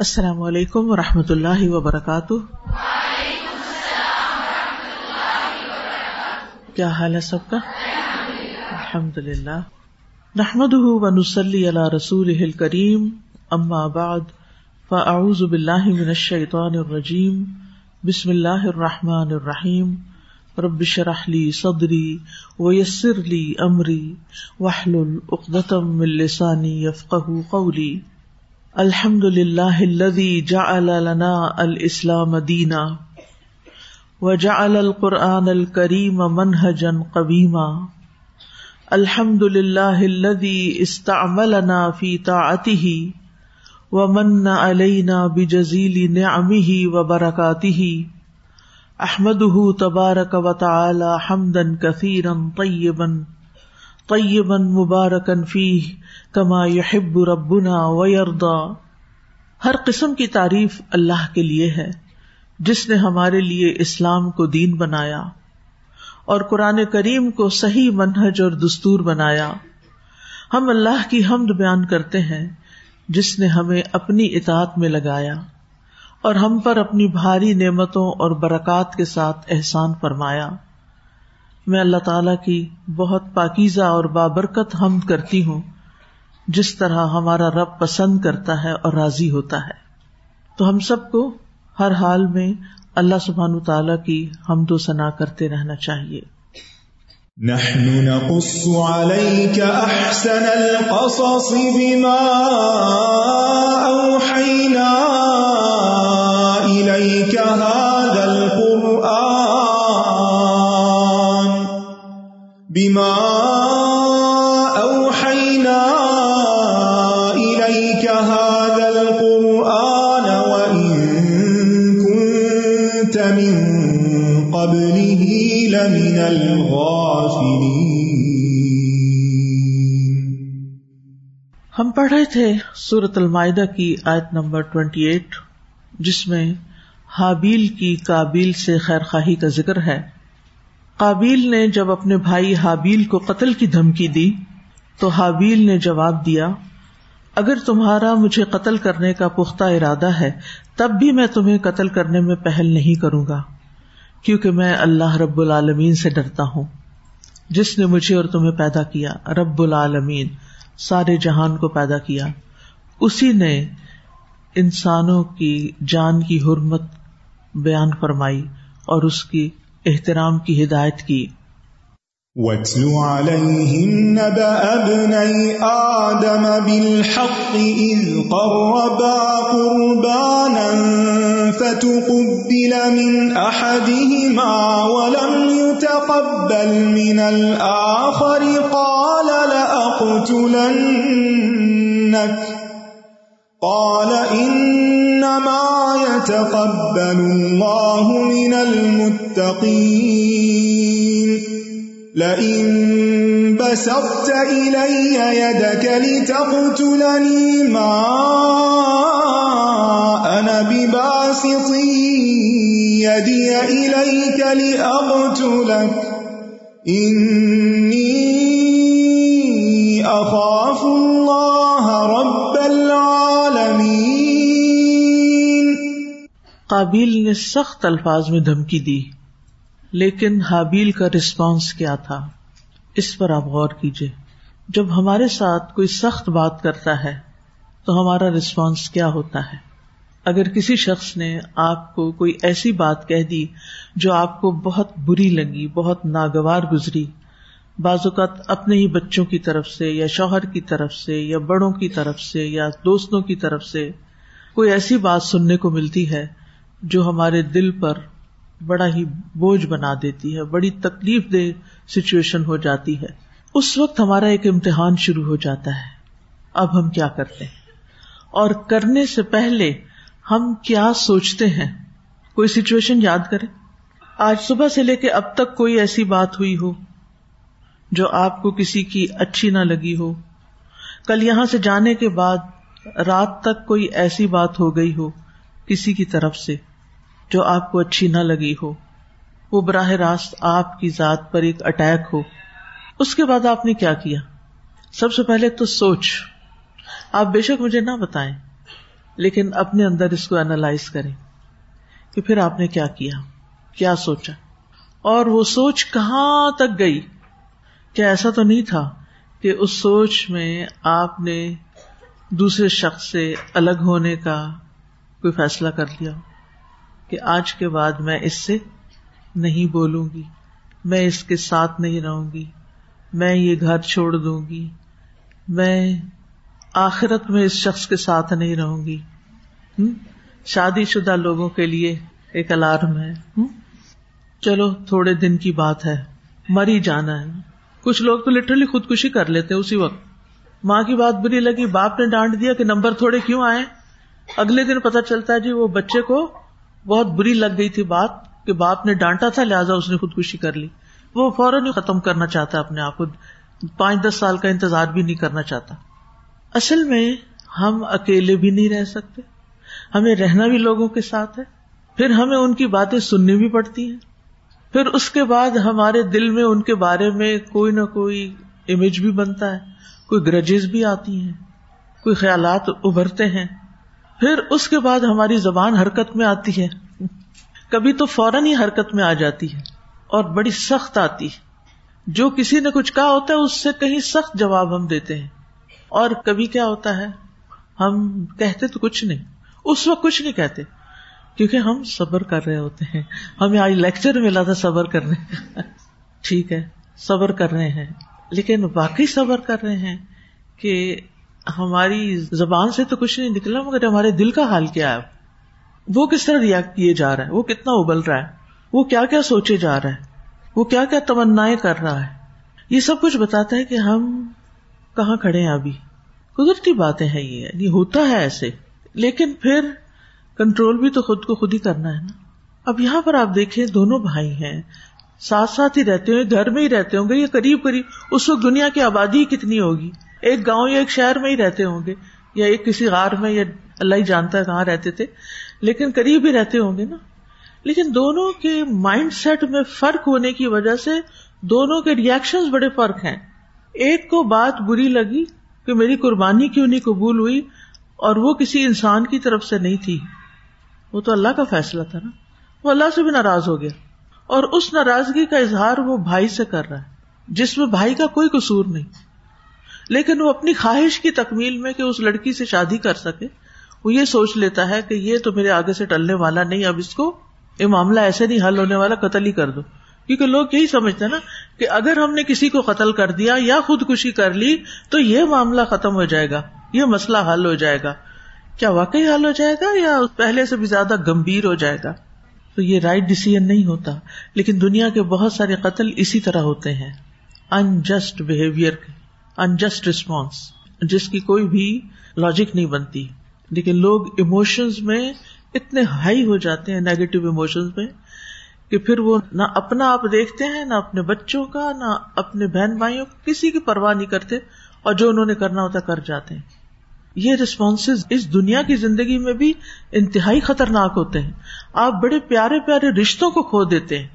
السلام علیکم و رحمۃ اللہ وبرکاتہ۔ کیا حال ہے سب کا؟ الحمد للہ نحمد و نسلی اللہ رسول کریم اما بعد، فاعوذ باللہ من الشیطان الرجیم، بسم اللہ الرحمٰن الرحیم۔ ربش رحلی صدری ویسر لی امری وحل العقدم السانی یفق قولی۔ الحمد للہ الذي جعل لنا الاسلام دینا وجعل القرآن الكريم منهجا قويما الحمد للہ الذي استعملنا في طاعته ومن علينا بجزيل نعمه وبركاته احمده تبارك وتعالى حمدا كثيرا طيبا طیبا مبارکن فی کما یحب ربنا ویردا ہر قسم کی تعریف اللہ کے لیے ہے، جس نے ہمارے لیے اسلام کو دین بنایا اور قرآن کریم کو صحیح منہج اور دستور بنایا۔ ہم اللہ کی حمد بیان کرتے ہیں، جس نے ہمیں اپنی اطاعت میں لگایا اور ہم پر اپنی بھاری نعمتوں اور برکات کے ساتھ احسان فرمایا۔ میں اللہ تعالی کی بہت پاکیزہ اور بابرکت حمد کرتی ہوں، جس طرح ہمارا رب پسند کرتا ہے اور راضی ہوتا ہے۔ تو ہم سب کو ہر حال میں اللہ سبحان تعالی کی حمد و ثنا کرتے رہنا چاہیے۔ نحن نقص عليك احسن القصص بما اوحينا اليك هذا بما اوحينا اليك هذا القران وان كنت من قبله لمن الغافلين. ہم پڑھ رہے تھے سورت المائدہ کی آیت نمبر 28 جس میں حابیل کی کابیل سے خیر خواہی کا ذکر ہے۔ کابیل نے جب اپنے بھائی حابیل کو قتل کی دھمکی دی، تو حابیل نے جواب دیا، اگر تمہارا مجھے قتل کرنے کا پختہ ارادہ ہے، تب بھی میں تمہیں قتل کرنے میں پہل نہیں کروں گا، کیونکہ میں اللہ رب العالمین سے ڈرتا ہوں۔ جس نے مجھے اور تمہیں پیدا کیا، رب العالمین، سارے جہان کو پیدا کیا۔ اسی نے انسانوں کی جان کی حرمت بیان فرمائی اور اس کی احترام کی ہدایت کی۔ وَاتْلُ عَلَيْهِمْ نَبَأَ ابْنَيْ آدَمَ بِالْحَقِّ إِذْ قَرَّبَا قُرْبَانًا فَتُقُبِّلَ مِنْ أَحَدِهِمَا وَلَمْ يُتَقَبَّلْ مِنَ الْآخَرِ قَالَ لَأَقْتُلَنَّكَ۔ قال انما يتقبل الله من المتقين. لئن بسطت الي يدك لتقتلني ما انا بباسط يدي اليك لاقتلك اني اخاف قابیل نے سخت الفاظ میں دھمکی دی، لیکن حابیل کا رسپانس کیا تھا؟ اس پر آپ غور کیجیے جب ہمارے ساتھ کوئی سخت بات کرتا ہے، تو ہمارا رسپانس کیا ہوتا ہے؟ اگر کسی شخص نے آپ کو کوئی ایسی بات کہہ دی جو آپ کو بہت بری لگی، بہت ناگوار گزری، بعض اوقات اپنے ہی بچوں کی طرف سے یا شوہر کی طرف سے یا بڑوں کی طرف سے یا دوستوں کی طرف سے کوئی ایسی بات سننے کو ملتی ہے جو ہمارے دل پر بڑا ہی بوجھ بنا دیتی ہے، بڑی تکلیف دہ سچویشن ہو جاتی ہے۔ اس وقت ہمارا ایک امتحان شروع ہو جاتا ہے۔ اب ہم کیا کرتے ہیں؟ اور کرنے سے پہلے ہم کیا سوچتے ہیں؟ کوئی سچویشن یاد کرے آج صبح سے لے کے اب تک کوئی ایسی بات ہوئی ہو جو آپ کو کسی کی اچھی نہ لگی ہو۔ کل یہاں سے جانے کے بعد رات تک کوئی ایسی بات ہو گئی ہو کسی کی طرف سے۔ جو آپ کو اچھی نہ لگی ہو۔ وہ براہ راست آپ کی ذات پر ایک اٹیک ہو۔ اس کے بعد آپ نے کیا کیا؟ سب سے پہلے تو سوچ۔ آپ بے شک مجھے نہ بتائیں، لیکن اپنے اندر اس کو اینالائز کریں کہ پھر آپ نے کیا کیا؟ کیا سوچا؟ اور وہ سوچ کہاں تک گئی؟ کیا ایسا تو نہیں تھا کہ اس سوچ میں آپ نے دوسرے شخص سے الگ ہونے کا کوئی فیصلہ کر لیا؟ کہ آج کے بعد میں اس سے نہیں بولوں گی، میں اس کے ساتھ نہیں رہوں گی، میں یہ گھر چھوڑ دوں گی، میں آخرت میں اس شخص کے ساتھ نہیں رہوں گی۔ شادی شدہ لوگوں کے لیے ایک الارم ہے۔ چلو، تھوڑے دن کی بات ہے۔ مر ہی جانا ہے۔ کچھ لوگ تو لٹرلی خودکشی کر لیتے اسی وقت۔ ماں کی بات بری لگی، باپ نے ڈانٹ دیا کہ نمبر تھوڑے کیوں آئے؟ اگلے دن پتا چلتا ہے جی وہ بچے کو بہت بری لگ گئی تھی بات کہ باپ نے ڈانٹا تھا، لہٰذا اس نے خودکشی کر لی۔ وہ فوراً ہی ختم کرنا چاہتا اپنے آپ کو۔ پانچ دس سال کا انتظار بھی نہیں کرنا چاہتا۔ اصل میں ہم اکیلے بھی نہیں رہ سکتے۔ ہمیں رہنا بھی لوگوں کے ساتھ ہے۔ پھر ہمیں ان کی باتیں سننی بھی پڑتی ہیں۔ پھر اس کے بعد ہمارے دل میں ان کے بارے میں کوئی نہ کوئی امیج بھی بنتا ہے۔ کوئی گرجز بھی آتی ہیں۔ کوئی خیالات ابھرتے ہیں۔ پھر اس کے بعد ہماری زبان حرکت میں آتی ہے۔ کبھی تو فوراً ہی حرکت میں آ جاتی ہے اور بڑی سخت آتی ہے۔ جو کسی نے کچھ کہا ہوتا ہے اس سے کہیں سخت جواب ہم دیتے ہیں۔ اور کبھی کیا ہوتا ہے؟ ہم کہتے تو کچھ نہیں۔ اس وقت کچھ نہیں کہتے۔ کیونکہ ہم صبر کر رہے ہوتے ہیں۔ ہمیں آج لیکچر ملا تھا صبر کرنے ٹھیک ہے، صبر کر رہے ہیں۔ لیکن واقعی صبر کر رہے ہیں کہ ہماری زبان سے تو کچھ نہیں نکلا، مگر ہمارے دل کا حال کیا ہے؟ وہ کس طرح ریئیکٹ کیے جا رہا ہے؟ وہ کتنا ابل رہا ہے؟ وہ کیا کیا سوچے جا رہا ہے؟ وہ کیا کیا تمنا کر رہا ہے؟ یہ سب کچھ بتاتا ہے کہ ہم کہاں کھڑے ہیں ابھی؟ قدرتی باتیں ہیں یہ یعنی ہوتا ہے ایسے۔ لیکن پھر کنٹرول بھی تو خود کو خود ہی کرنا ہے نا۔ اب یہاں پر آپ دیکھیں، دونوں بھائی ہیں۔ ساتھ ساتھ ہی رہتے ہوں، گھر میں ہی رہتے ہوں گے یا قریب قریب، اس وقت دنیا کی آبادی کتنی ہوگی؟ ایک گاؤں یا ایک شہر میں ہی رہتے ہوں گے، یا ایک کسی غار میں، یا اللہ ہی جانتا ہے کہاں رہتے تھے، لیکن قریب ہی رہتے ہوں گے نا۔ لیکن دونوں کے مائنڈ سیٹ میں فرق ہونے کی وجہ سے دونوں کے ریئیکشن بڑے فرق ہیں۔ ایک کو بات بری لگی کہ میری قربانی کیوں نہیں قبول ہوئی، اور وہ کسی انسان کی طرف سے نہیں تھی۔ وہ تو اللہ کا فیصلہ تھا نا۔ وہ اللہ سے بھی ناراض ہو گیا۔ اور اس ناراضگی کا اظہار وہ بھائی سے کر رہا ہے، جس میں بھائی کا کوئی قصور نہیں۔ لیکن وہ اپنی خواہش کی تکمیل میں کہ اس لڑکی سے شادی کر سکے، وہ یہ سوچ لیتا ہے کہ یہ تو میرے آگے سے ٹلنے والا نہیں، اب اس کو یہ معاملہ ایسے نہیں حل ہونے والا، قتل ہی کر دو۔ کیونکہ لوگ یہی سمجھتے نا کہ اگر ہم نے کسی کو قتل کر دیا یا خودکشی کر لی، تو یہ معاملہ ختم ہو جائے گا، یہ مسئلہ حل ہو جائے گا۔ کیا واقعی حل ہو جائے گا یا پہلے سے بھی زیادہ گمبھیر ہو جائے گا؟ تو یہ رائٹ ڈیسیزن نہیں ہوتا۔ لیکن دنیا کے بہت سارے قتل اسی طرح ہوتے ہیں۔ انجسٹ بہیویئر کے۔ انجسٹ ریسپانس جس کی کوئی بھی لاجک نہیں بنتی۔ لیکن لوگ ایموشنز میں اتنے ہائی ہو جاتے ہیں نیگیٹو ایموشنز میں، کہ پھر وہ نہ اپنا آپ دیکھتے ہیں، نہ اپنے بچوں کا، نہ اپنے بہن بھائیوں کا کسی کی پرواہ نہیں کرتے، اور جو انہوں نے کرنا ہوتا کر جاتے ہیں۔ یہ ریسپانس اس دنیا کی زندگی میں بھی انتہائی خطرناک ہوتے ہیں۔ آپ بڑے پیارے پیارے رشتوں کو کھو دیتے ہیں۔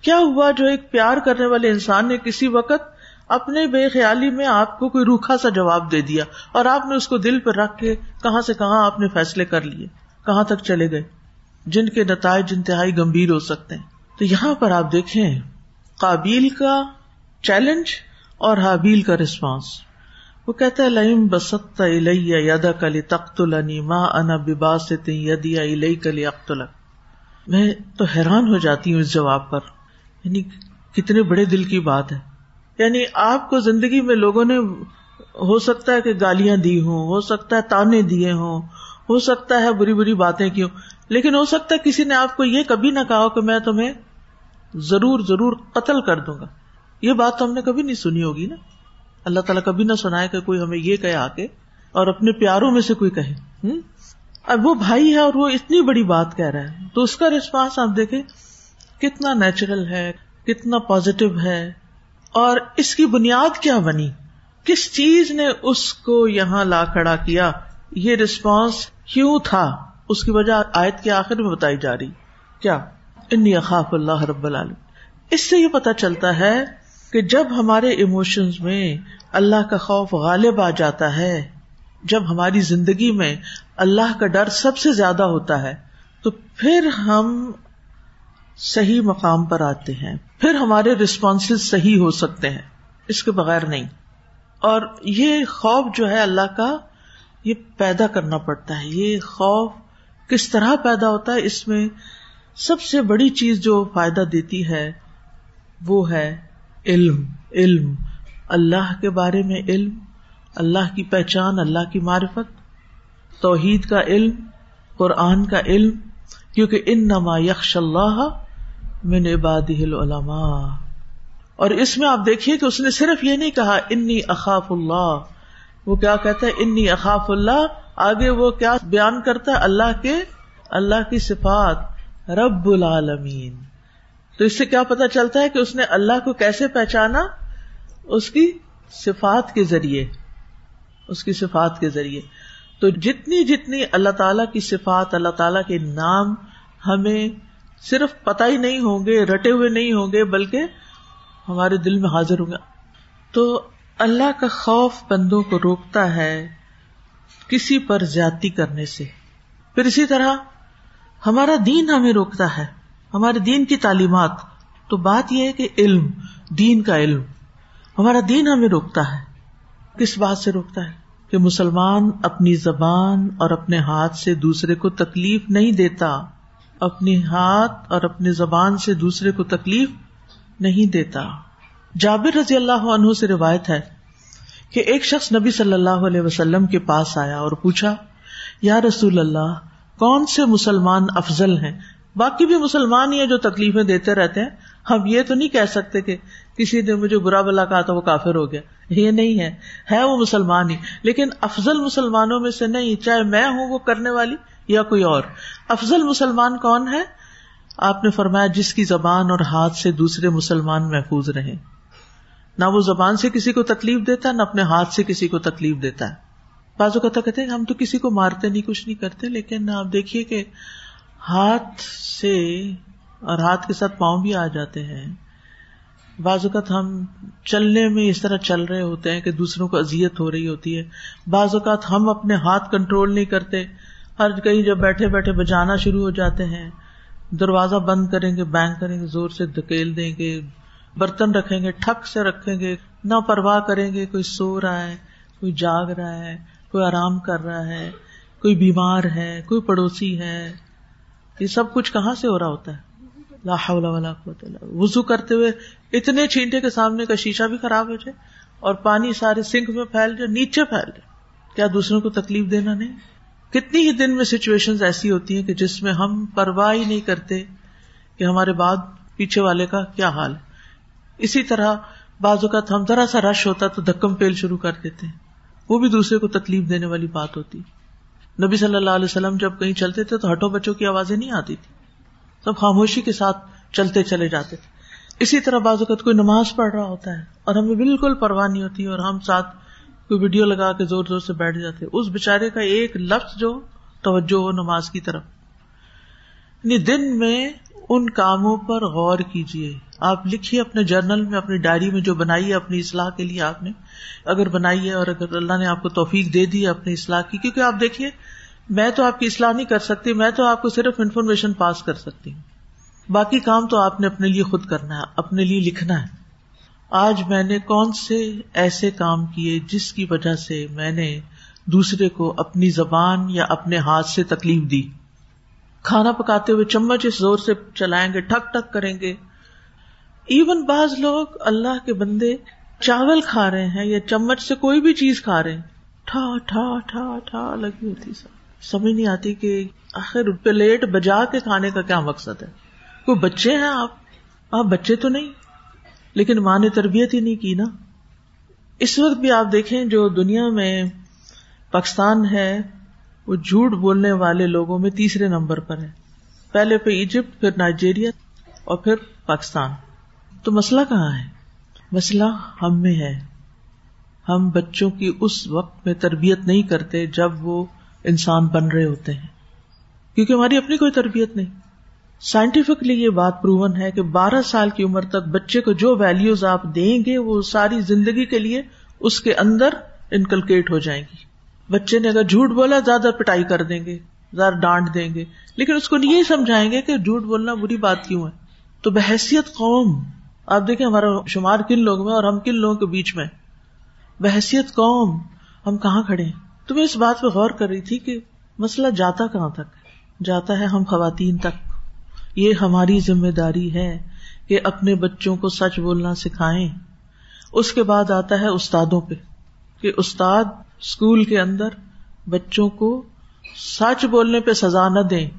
کیا ہوا جو ایک پیار کرنے والے انسان نے کسی وقت اپنے بے خیالی میں آپ کو کوئی روکھا سا جواب دے دیا اور آپ نے اس کو دل پہ رکھ کے کہاں سے کہاں آپ نے فیصلے کر لیے؟ کہاں تک چلے گئے؟ جن کے نتائج انتہائی گمبھیر ہو سکتے ہیں۔ تو یہاں پر آپ دیکھیں قابیل کا چیلنج اور حابیل کا ریسپانس وہ کہتا ہے لئیم بست یدا کلی تخت النی ماں انا بباس یدیا کلی اختل میں تو حیران ہو جاتی ہوں اس جواب پر۔ یعنی کتنے بڑے دل کی بات ہے۔ یعنی آپ کو زندگی میں لوگوں نے ہو سکتا ہے کہ گالیاں دی ہوں، ہو سکتا ہے تانے دیے ہوں، ہو سکتا ہے بری بری باتیں کی ہوں، لیکن ہو سکتا ہے کسی نے آپ کو یہ کبھی نہ کہا کہ میں تمہیں ضرور ضرور قتل کر دوں گا۔ یہ بات تو ہم نے کبھی نہیں سنی ہوگی نا۔ اللہ تعالیٰ کبھی نہ سنائے کہ کوئی ہمیں یہ کہے آ کے اور اپنے پیاروں میں سے کوئی کہے۔ اب وہ بھائی ہے اور وہ اتنی بڑی بات کہہ رہا ہے۔ تو اس کا ریسپانس آپ دیکھیں، کتنا نیچرل ہے، کتنا پازیٹو ہے۔ اور اس کی بنیاد کیا بنی؟ کس چیز نے اس کو یہاں لا کھڑا کیا؟ یہ ریسپانس کیوں تھا؟ اس کی وجہ آیت کے آخر میں بتائی جا رہی۔ کیا؟ انی اخاف اللہ رب العالم اس سے یہ پتا چلتا ہے کہ جب ہمارے ایموشنز میں اللہ کا خوف غالب آ جاتا ہے، جب ہماری زندگی میں اللہ کا ڈر سب سے زیادہ ہوتا ہے، تو پھر ہم صحیح مقام پر آتے ہیں۔ پھر ہمارے ریسپانس صحیح ہو سکتے ہیں۔ اس کے بغیر نہیں۔ اور یہ خوف جو ہے اللہ کا، یہ پیدا کرنا پڑتا ہے۔ یہ خوف کس طرح پیدا ہوتا ہے، اس میں سب سے بڑی چیز جو فائدہ دیتی ہے، وہ ہے علم۔ علم۔ اللہ کے بارے میں علم، اللہ کی پہچان، اللہ کی معرفت۔ توحید کا علم، قرآن کا علم۔ کیونکہ ان نما یکش اللہ من عباد العلماء۔ اور اس میں آپ دیکھیے کہ اس نے صرف یہ نہیں کہا، انی اخاف اللہ وہ کیا کہتا ہے؟ انی اخاف اللہ آگے وہ کیا بیان کرتا ہے؟ اللہ کے، اللہ کی صفات، رب العالمین۔ تو اس سے کیا پتا چلتا ہے کہ اس نے اللہ کو کیسے پہچانا؟ اس کی صفات کے ذریعے۔ اس کی صفات کے ذریعے۔ تو جتنی جتنی اللہ تعالی کی صفات، اللہ تعالی کے نام ہمیں صرف پتا ہی نہیں ہوں گے، رٹے ہوئے نہیں ہوں گے، بلکہ ہمارے دل میں حاضر ہوں گے۔ تو اللہ کا خوف بندوں کو روکتا ہے کسی پر زیادتی کرنے سے۔ پھر اسی طرح ہمارا دین ہمیں روکتا ہے، ہمارے دین کی تعلیمات۔ تو بات یہ ہے کہ علم، دین کا علم، ہمارا دین ہمیں روکتا ہے۔ کس بات سے روکتا ہے؟ کہ مسلمان اپنی زبان اور اپنے ہاتھ سے دوسرے کو تکلیف نہیں دیتا۔ اپنی ہاتھ اور اپنی زبان سے دوسرے کو تکلیف نہیں دیتا۔ جابر رضی اللہ عنہ سے روایت ہے کہ ایک شخص نبی صلی اللہ علیہ وسلم کے پاس آیا اور پوچھا، یا رسول اللہ، کون سے مسلمان افضل ہیں؟ باقی بھی مسلمان ہی ہیں جو تکلیفیں دیتے رہتے ہیں۔ ہم یہ تو نہیں کہہ سکتے کہ کسی نے مجھے برا بلا کہا تو وہ کافر ہو گیا۔ یہ نہیں ہے۔ ہے وہ مسلمان ہی، لیکن افضل مسلمانوں میں سے نہیں، چاہے میں ہوں وہ کرنے والی۔ یا کوئی اور۔ افضل مسلمان کون ہے؟ آپ نے فرمایا جس کی زبان اور ہاتھ سے دوسرے مسلمان محفوظ رہے۔ نہ وہ زبان سے کسی کو تکلیف دیتا، نہ اپنے ہاتھ سے کسی کو تکلیف دیتا۔ ہے بازو کا کہتے ہیں، ہم تو کسی کو مارتے نہیں، کچھ نہیں کرتے، لیکن آپ دیکھیے کہ ہاتھ سے اور ہاتھ کے ساتھ پاؤں بھی آ جاتے ہیں۔ بعض اوقات ہم چلنے میں اس طرح چل رہے ہوتے ہیں کہ دوسروں کو ازیت ہو رہی ہوتی ہے۔ بعض اوقات ہم اپنے ہاتھ کنٹرول نہیں کرتے۔ ہر کہیں جب بیٹھے بیٹھے بجانا شروع ہو جاتے ہیں، دروازہ بند کریں گے بینک کریں گے، زور سے دھکیل دیں گے، برتن رکھیں گے، ٹھک سے رکھیں گے، نہ پرواہ کریں گے، کوئی سو رہا ہے، کوئی جاگ رہا ہے، کوئی آرام کر رہا ہے، کوئی بیمار ہے، کوئی پڑوسی ہے۔ یہ سب کچھ کہاں سے ہو رہا ہوتا ہے؟ وزو کرتے ہوئے اتنے چھینٹے کے سامنے کا شیشہ بھی خراب ہو جائے اور پانی سارے سنک میں پھیل جائے، نیچے پھیل جائے۔ کیا دوسروں کو تکلیف دینا نہیں؟ کتنی ہی دن میں سچویشن ایسی ہوتی ہیں کہ جس میں ہم پرواہ ہی نہیں کرتے کہ ہمارے بعد پیچھے والے کا کیا حال ہے۔ اسی طرح بعض اوقات ہم ذرا سا رش ہوتا تو دکم پیل شروع کر دیتے ہیں۔ وہ بھی دوسرے کو تکلیف دینے والی بات ہوتی۔ نبی صلی اللہ علیہ وسلم جب کہیں چلتے تھے تو ہٹو بچوں کی آوازیں نہیں آتی تھی سب خاموشی کے ساتھ چلتے چلے جاتے تھے۔ اسی طرح بعض اوقات کوئی نماز پڑھ رہا ہوتا ہے اور ہمیں بالکل پرواہ نہیں ہوتی اور ہم ساتھ کوئی ویڈیو لگا کے زور زور سے بیٹھ جاتے اس بےچارے کا ایک لفظ جو توجہ ہو نماز کی طرف۔ یعنی دن میں ان کاموں پر غور کیجیے آپ لکھیے اپنے جرنل میں، اپنی ڈائری میں جو بنائی ہے اپنی اصلاح کے لیے آپ نے۔ اگر بنائی ہے اور اگر اللہ نے آپ کو توفیق دے دی ہے اپنی اصلاح کی، کیونکہ آپ دیکھیے، میں تو آپ کی اصلاح نہیں کر سکتی، میں تو آپ کو صرف انفارمیشن پاس کر سکتی ہوں۔ باقی کام تو آپ نے اپنے لیے خود کرنا ہے، اپنے لیے لکھنا ہے۔ آج میں نے کون سے ایسے کام کیے جس کی وجہ سے میں نے دوسرے کو اپنی زبان یا اپنے ہاتھ سے تکلیف دی؟ کھانا پکاتے ہوئے چمچ اس زور سے چلائیں گے، ٹھک ٹھک کریں گے۔ ایون بعض لوگ اللہ کے بندے چاول کھا رہے ہیں یا چمچ سے کوئی بھی چیز کھا رہے ہیں۔ ٹھا ٹھا ٹھا ٹھا، لگی ہوتی سب۔ سمجھ نہیں آتی کہ آخر پلیٹ بجا کے کھانے کا کیا مقصد ہے؟ کوئی بچے ہیں آپ؟ آپ بچے تو نہیں۔ لیکن ماں نے تربیت ہی نہیں کی نا۔ اس وقت بھی آپ دیکھیں جو دنیا میں پاکستان ہے، وہ جھوٹ بولنے والے لوگوں میں تیسرے نمبر پر ہے۔ پہلے پہ ایجپٹ، پھر نائجیریا اور پھر پاکستان۔ تو مسئلہ کہاں ہے؟ مسئلہ ہم میں ہے۔ ہم بچوں کی اس وقت میں تربیت نہیں کرتے جب وہ انسان بن رہے ہوتے ہیں۔ کیونکہ ہماری اپنی کوئی تربیت نہیں۔ سائنٹیفکلی یہ بات پروون ہے کہ بارہ سال کی عمر تک بچے کو جو ویلوز آپ دیں گے وہ ساری زندگی کے لیے اس کے اندر انکلکیٹ ہو جائیں گی۔ بچے نے اگر جھوٹ بولا، زیادہ پٹائی کر دیں گے، زیادہ ڈانٹ دیں گے۔ لیکن اس کو یہ سمجھائیں گے کہ جھوٹ بولنا بری بات کیوں ہے۔ تو بحثیت قوم، آپ دیکھیں ہمارا شمار کن لوگ میں اور ہم کن لوگوں کے بیچ میں۔ بحثیت قوم، ہم کہاں کھڑے ہیں؟ تو میں اس بات پہ غور کر رہی تھی کہ مسئلہ جاتا کہاں تک؟ جاتا ہے ہم خواتین تک۔ یہ ہماری ذمہ داری ہے کہ اپنے بچوں کو سچ بولنا سکھائیں۔ اس کے بعد آتا ہے استادوں پہ کہ استاد اسکول کے اندر بچوں کو سچ بولنے پہ سزا نہ دیں۔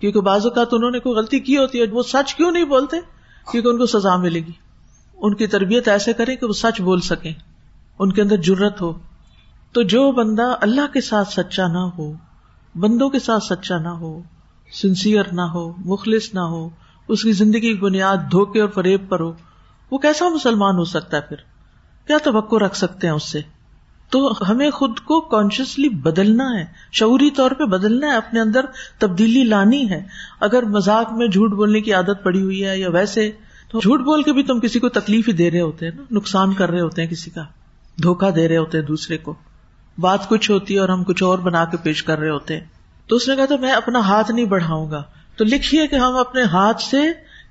کیونکہ بعض اوقات انہوں نے کوئی غلطی کی ہوتی ہے وہ سچ کیوں نہیں بولتے؟ کیونکہ ان کو سزا ملے گی۔ ان کی تربیت ایسے کریں کہ وہ سچ بول سکیں۔ ان کے اندر جرت ہو۔ تو جو بندہ اللہ کے ساتھ سچا نہ ہو، بندوں کے ساتھ سچا نہ ہو سنسیئر نہ ہو، مخلص نہ ہو، اس کی زندگی کی بنیاد دھوکے اور فریب پر ہو۔ وہ کیسا مسلمان ہو سکتا ہے پھر؟ کیا توقع رکھ سکتے ہیں اس سے؟ تو ہمیں خود کو کانشیسلی بدلنا ہے، شعوری طور پہ بدلنا ہے، اپنے اندر تبدیلی لانی ہے۔ اگر مزاق میں جھوٹ بولنے کی عادت پڑی ہوئی ہے یا ویسے، تو جھوٹ بول کے بھی تم کسی کو تکلیف ہی دے رہے ہوتے ہیں نا، نقصان کر رہے ہوتے ہیں کسی کا۔ دھوکا دے رہے ہوتے ہیں دوسرے کو۔ بات کچھ ہوتی ہے اور ہم کچھ اور بنا کے پیش کر رہے ہوتے ہیں۔ تو اس نے کہا تو میں اپنا ہاتھ نہیں بڑھاؤں گا۔ تو لکھیے کہ ہم اپنے ہاتھ سے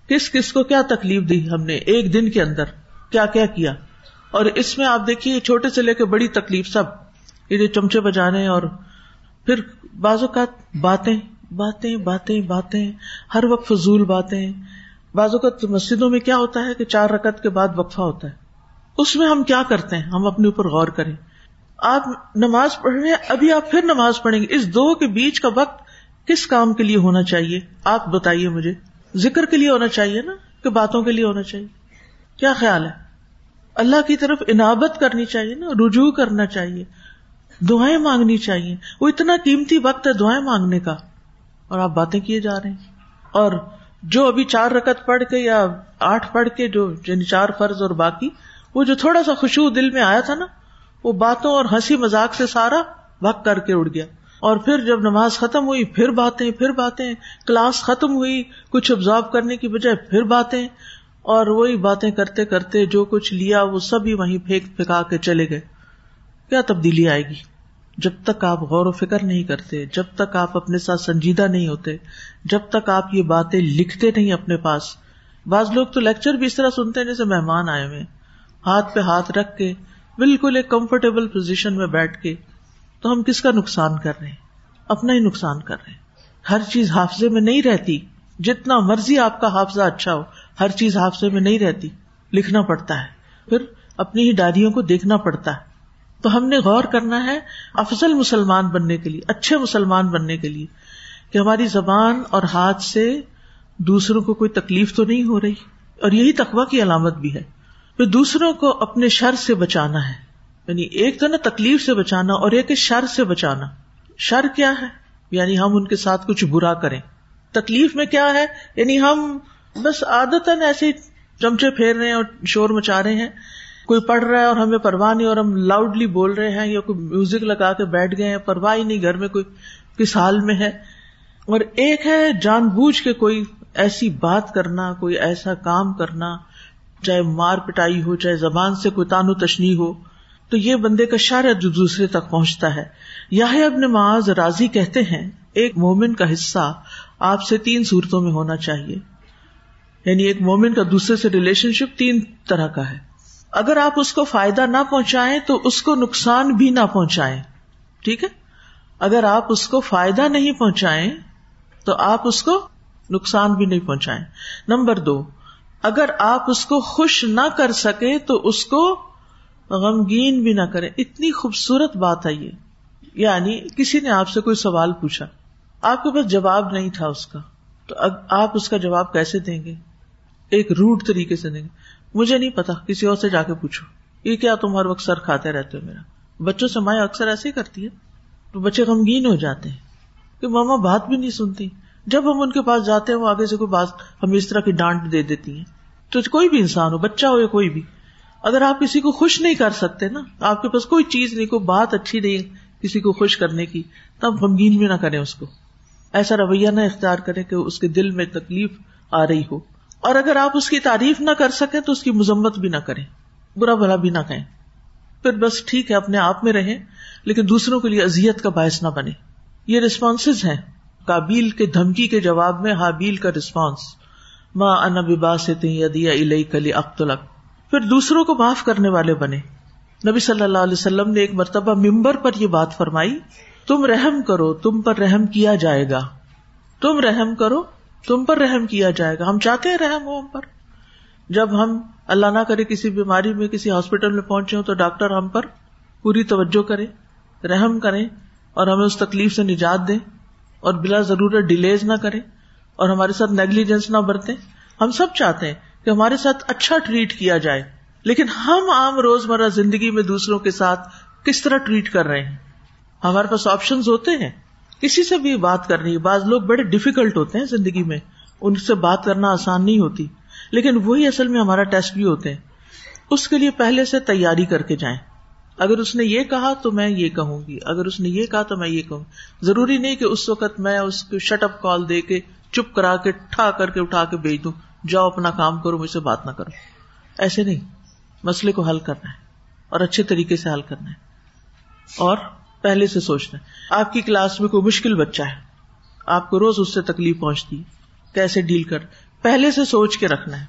کس کس کو کیا تکلیف دی ہم نے ایک دن کے اندر، کیا کیا کیا۔ اور اس میں آپ دیکھیے چھوٹے سے لے کے بڑی تکلیف سب، یہ جو چمچے بجانے اور پھر بعض اوقات باتیں باتیں باتیں باتیں، ہر وقت فضول باتیں۔ بعض اوقات مسجدوں میں کیا ہوتا ہے کہ چار رکعت کے بعد وقفہ ہوتا ہے۔ اس میں ہم کیا کرتے ہیں؟ ہم اپنے اوپر غور کریں۔ آپ نماز پڑھ رہے ہیں، ابھی آپ پھر نماز پڑھیں گے۔ اس دو کے بیچ کا وقت کس کام کے لیے ہونا چاہیے؟ آپ بتائیے مجھے۔ ذکر کے لیے ہونا چاہیے نا؟ کہ باتوں کے لیے ہونا چاہیے۔ کیا خیال ہے؟ اللہ کی طرف انابت کرنی چاہیے نا؟ رجوع کرنا چاہیے۔ دعائیں مانگنی چاہیے۔ وہ اتنا قیمتی وقت ہے دعائیں مانگنے کا۔ اور آپ باتیں کیے جا رہے ہیں۔ اور جو ابھی چار رکت پڑھ کے یا آٹھ پڑھ کے جو یعنی چار فرض اور باقی، وہ جو تھوڑا سا خوشبو دل میں آیا تھا نا وہ باتوں اور ہنسی مزاق سے سارا وقت کر کے اڑ گیا۔ اور پھر جب نماز ختم ہوئی، پھر باتیں پھر باتیں۔ کلاس ختم ہوئی، کچھ آبزارو کرنے کی بجائے پھر باتیں۔ اور وہی باتیں کرتے کرتے جو کچھ لیا، وہ سبھی وہیں پھینک پھینکا کے چلے گئے۔ کیا تبدیلی آئے گی؟ جب تک آپ غور و فکر نہیں کرتے، جب تک آپ اپنے ساتھ سنجیدہ نہیں ہوتے، جب تک آپ یہ باتیں لکھتے نہیں اپنے پاس۔ بعض لوگ تو لیکچر بھی اس طرح سنتے ہیں جیسے مہمان آئے ہوئے ہاتھ پہ ہاتھ رکھ کے بالکل ایک کمفرٹیبل پوزیشن میں بیٹھ کے تو ہم کس کا نقصان کر رہے ہیں؟ اپنا ہی نقصان کر رہے ہیں۔ ہر چیز حافظے میں نہیں رہتی۔ جتنا مرضی آپ کا حافظہ اچھا ہو، ہر چیز حادثے میں نہیں رہتی۔ لکھنا پڑتا ہے۔ پھر اپنی ہی ڈائریوں کو دیکھنا پڑتا ہے۔ تو ہم نے غور کرنا ہے افضل مسلمان بننے کے لیے، اچھے مسلمان بننے کے لیے، کہ ہماری زبان اور ہاتھ سے دوسروں کو کوئی تکلیف تو نہیں ہو رہی؟ اور یہی تقوا کی علامت بھی ہے۔ پھر دوسروں کو اپنے شر سے بچانا ہے۔ یعنی ایک تو نا تکلیف سے بچانا اور ایک شر سے بچانا۔ شر کیا ہے؟ یعنی ہم ان کے ساتھ کچھ برا کریں۔ تکلیف میں کیا ہے؟ یعنی ہم بس عادت ایسے چمچے پھیر رہے ہیں اور شور مچا رہے ہیں۔ کوئی پڑھ رہا ہے اور ہمیں پرواہ نہیں اور ہم لاؤڈلی بول رہے ہیں یا کوئی میوزک لگا کے بیٹھ گئے ہیں، پرواہ ہی نہیں گھر میں کوئی کس حال میں ہے۔ اور ایک ہے جان بوجھ کے کوئی ایسی بات کرنا، کوئی ایسا کام کرنا۔ چاہے مار پٹائی ہو، چاہے زبان سے کوئی تانو تشنی ہو، تو یہ بندے کا شار جو دوسرے تک پہنچتا ہے۔ یا ابن معاذ راضی کہتے ہیں، ایک مومن کا حصہ آپ سے تین صورتوں میں ہونا چاہیے۔ یعنی ایک مومن کا دوسرے سے ریلیشن شپ تین طرح کا ہے۔ اگر آپ اس کو فائدہ نہ پہنچائیں تو اس کو نقصان بھی نہ پہنچائیں۔ ٹھیک ہے؟ اگر آپ اس کو فائدہ نہیں پہنچائیں تو آپ اس کو نقصان بھی نہیں پہنچائیں۔ نمبر دو اگر آپ اس کو خوش نہ کر سکے تو اس کو غمگین بھی نہ کریں۔ اتنی خوبصورت بات ہے یہ۔ یعنی کسی نے آپ سے کوئی سوال پوچھا۔ آپ کے پاس جواب نہیں تھا اس کا۔ تو آپ اس کا جواب کیسے دیں گے؟ ایک روڈ طریقے سے دیں گے۔ مجھے نہیں پتا، کسی اور سے جا کے پوچھو۔ یہ کیا تم ہر وقت سر کھاتے رہتے ہو میرا؟ بچوں سے مائیں اکثر ایسے ہی کرتی ہے تو بچے غمگین ہو جاتے ہیں۔ کہ ماما بات بھی نہیں سنتی۔ جب ہم ان کے پاس جاتے ہیں، وہ آگے سے کوئی بات ہمیں اس طرح کی ڈانٹ دے دیتی ہیں۔ تو کوئی بھی انسان ہو، بچہ ہو یا کوئی بھی، اگر آپ کسی کو خوش نہیں کر سکتے نا، آپ کے پاس کوئی چیز نہیں، کوئی بات اچھی نہیں کسی کو خوش کرنے کی، تب غمگین بھی نہ کریں اس کو۔ ایسا رویہ نہ اختیار کرے کہ اس کے دل میں تکلیف آ رہی ہو۔ اور اگر آپ اس کی تعریف نہ کر سکیں تو اس کی مذمت بھی نہ کریں۔ برا بھلا بھی نہ کہیں۔ پھر بس ٹھیک ہے، اپنے آپ میں رہیں، لیکن دوسروں کے لیے ازیت کا باعث نہ بنے یہ ریسپانس ہیں۔ کابیل کے دھمکی کے جواب میں حابیل کا ریسپانس ماں انبا سے دیا کلی اختلق پھر دوسروں کو معاف کرنے والے بنے۔ نبی صلی اللہ علیہ وسلم نے ایک مرتبہ ممبر پر یہ بات فرمائی، تم رحم کرو، تم پر رحم کیا جائے گا۔ تم رحم کرو، تم پر رحم کیا جائے گا۔ ہم چاہتے ہیں رحم ہو ہم پر۔ جب ہم اللہ نہ کرے کسی بیماری میں، کسی ہاسپٹل میں پہنچے ہوں تو ڈاکٹر ہم پر پوری توجہ کرے، رحم کرے اور ہمیں اس تکلیف سے نجات دے اور بلا ضرورت ڈیلیز نہ کرے۔ اور ہمارے ساتھ نیگلیجنس نہ برتے۔ ہم سب چاہتے ہیں کہ ہمارے ساتھ اچھا ٹریٹ کیا جائے، لیکن ہم عام روز مرہ زندگی میں دوسروں کے ساتھ کس طرح ٹریٹ کر رہے ہیں؟ ہمارے پاس آپشن ہوتے ہیں۔ کسی سے بھی بات کرنی ہے بعض لوگ بڑے ڈفیکلٹ ہوتے ہیں زندگی میں، ان سے بات کرنا آسان نہیں ہوتی۔ لیکن وہی اصل میں ہمارا ٹیسٹ بھی ہوتے ہیں۔ اس کے لیے پہلے سے تیاری کر کے جائیں۔ اگر اس نے یہ کہا تو میں یہ کہوں گی، اگر اس نے یہ کہا تو میں یہ کہوں ضروری نہیں کہ اس وقت میں اس کو شٹ اپ کال دے کے چپ کرا کے ٹھا کر کے اٹھا کے بھیج دوں۔ جاؤ، اپنا کام کرو، مجھ سے بات نہ کرو۔ ایسے نہیں، مسئلے کو حل کرنا ہے اور اچھے طریقے سے حل کرنا ہے۔ اور پہلے سے سوچنا ہے، آپ کی کلاس میں کوئی مشکل بچہ ہے؟ آپ کو روز اس سے تکلیف پہنچتی کیسے ڈیل کر؟ پہلے سے سوچ کے رکھنا ہے۔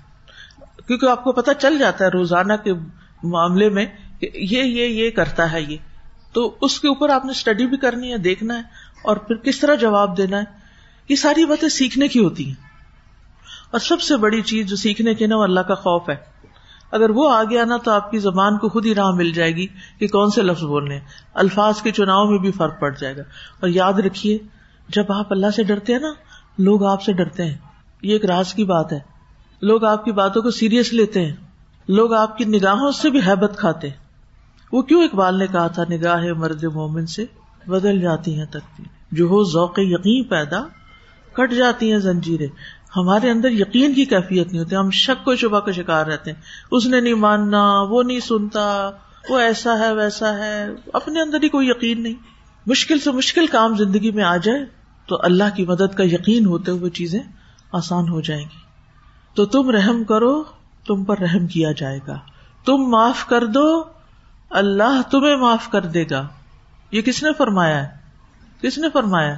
کیونکہ آپ کو پتا چل جاتا ہے روزانہ کے معاملے میں کہ یہ یہ یہ کرتا ہے یہ۔ تو اس کے اوپر آپ نے اسٹڈی بھی کرنی ہے، دیکھنا ہے اور پھر کس طرح جواب دینا ہے؟ یہ ساری باتیں سیکھنے کی ہوتی ہیں۔ اور سب سے بڑی چیز جو سیکھنے کی نا وہ اللہ کا خوف ہے۔ اگر وہ آ گیا نا تو آپ کی زبان کو خود ہی راہ مل جائے گی کہ کون سے لفظ بولنے الفاظ کے چناؤ میں بھی فرق پڑ جائے گا۔ اور یاد رکھیے، جب آپ اللہ سے ڈرتے ہیں نا، لوگ آپ سے ڈرتے ہیں۔ یہ ایک راز کی بات ہے۔ لوگ آپ کی باتوں کو سیریس لیتے ہیں۔ لوگ آپ کی نگاہوں سے بھی حیبت کھاتے ہیں۔ وہ کیوں اقبال نے کہا تھا، نگاہ مرد مومن سے بدل جاتی ہیں تک جو ہو ذوق یقین پیدا کٹ جاتی ہیں زنجیریں۔ ہمارے اندر یقین کی کیفیت نہیں ہوتی، ہم شک و شبہ کا شکار رہتے ہیں۔ اس نے نہیں ماننا، وہ نہیں سنتا، وہ ایسا ہے، ویسا ہے، اپنے اندر ہی کوئی یقین نہیں۔ مشکل سے مشکل کام زندگی میں آ جائے تو اللہ کی مدد کا یقین ہوتے ہوئے چیزیں آسان ہو جائیں گی۔ تو تم رحم کرو، تم پر رحم کیا جائے گا۔ تم معاف کر دو، اللہ تمہیں معاف کر دے گا۔ یہ کس نے فرمایا ہے؟ کس نے فرمایا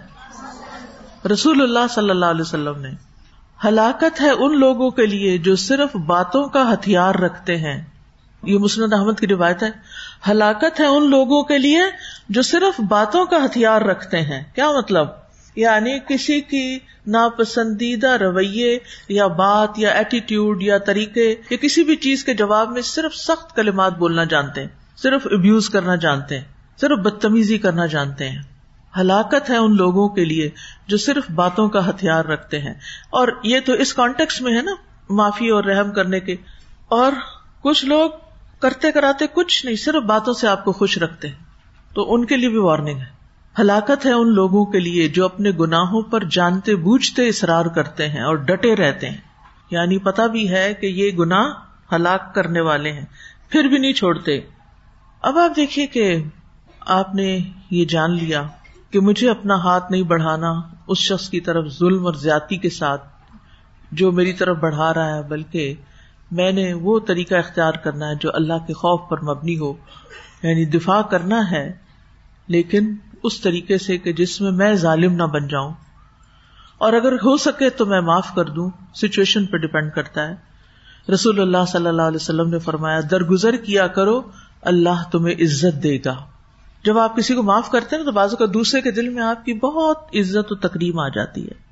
رسول اللہ صلی اللہ علیہ وسلم نے، ہلاکت ہے ان لوگوں کے لیے جو صرف باتوں کا ہتھیار رکھتے ہیں۔ یہ مسند احمد کی روایت ہے۔ ہلاکت ہے ان لوگوں کے لیے جو صرف باتوں کا ہتھیار رکھتے ہیں۔ کیا مطلب؟ یعنی کسی کی ناپسندیدہ رویے یا بات یا ایٹیٹیوڈ یا طریقے یا کسی بھی چیز کے جواب میں صرف سخت کلمات بولنا جانتے ہیں، صرف ابیوز کرنا جانتے ہیں، صرف بدتمیزی کرنا جانتے ہیں۔ ہلاکت ہے ان لوگوں کے لیے جو صرف باتوں کا ہتھیار رکھتے ہیں۔ اور یہ تو اس کانٹیکس میں ہے نا، معافی اور رحم کرنے کے۔ اور کچھ لوگ کرتے کراتے کچھ نہیں، صرف باتوں سے آپ کو خوش رکھتے ہیں۔ تو ان کے لیے بھی وارننگ ہے۔ ہلاکت ہے ان لوگوں کے لیے جو اپنے گناہوں پر جانتے بوجھتے اصرار کرتے ہیں اور ڈٹے رہتے ہیں۔ یعنی پتا بھی ہے کہ یہ گنا ہلاک کرنے والے ہیں، پھر بھی نہیں چھوڑتے۔ اب آپ دیکھیے کہ آپ نے یہ جان لیا۔ کہ مجھے اپنا ہاتھ نہیں بڑھانا، اس شخص کی طرف ظلم اور زیادتی کے ساتھ جو میری طرف بڑھا رہا ہے، بلکہ میں نے وہ طریقہ اختیار کرنا ہے جو اللہ کے خوف پر مبنی ہو۔ یعنی دفاع کرنا ہے، لیکن اس طریقے سے کہ جس میں میں ظالم نہ بن جاؤں۔ اور اگر ہو سکے تو میں معاف کر دوں سچویشن پہ ڈپینڈ کرتا ہے۔ رسول اللہ صلی اللہ علیہ وسلم نے فرمایا، درگزر کیا کرو، اللہ تمہیں عزت دے گا۔ جب آپ کسی کو معاف کرتے ہیں تو بازو کا دوسرے کے دل میں آپ کی بہت عزت و تقریم آ جاتی ہے۔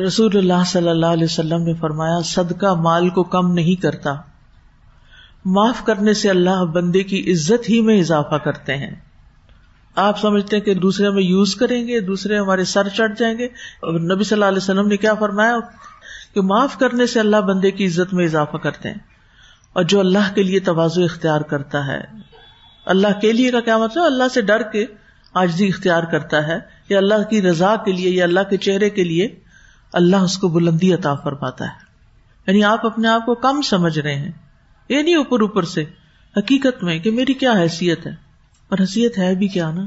رسول اللہ صلی اللہ علیہ وسلم نے فرمایا، صدقہ مال کو کم نہیں کرتا۔ معاف کرنے سے اللہ بندے کی عزت ہی میں اضافہ کرتے ہیں۔ آپ سمجھتے ہیں کہ دوسرے میں یوز کریں گے، دوسرے ہمارے سر چڑھ جائیں گے۔ اور نبی صلی اللہ علیہ وسلم نے کیا فرمایا؟ کہ معاف کرنے سے اللہ بندے کی عزت میں اضافہ کرتے ہیں۔ اور جو اللہ کے لیے توازو اختیار کرتا ہے اللہ کے لیے کا کیا مطلب اللہ سے ڈر کے آجزی اختیار کرتا ہے یا اللہ کی رضا کے لیے یا اللہ کے چہرے کے لیے اللہ اس کو بلندی عطا فرماتا ہے۔ یعنی آپ اپنے آپ کو کم سمجھ رہے ہیں۔ یہ نہیں اوپر اوپر سے، حقیقت میں کہ میری کیا حیثیت ہے؟ اور حیثیت ہے بھی کیا نا؟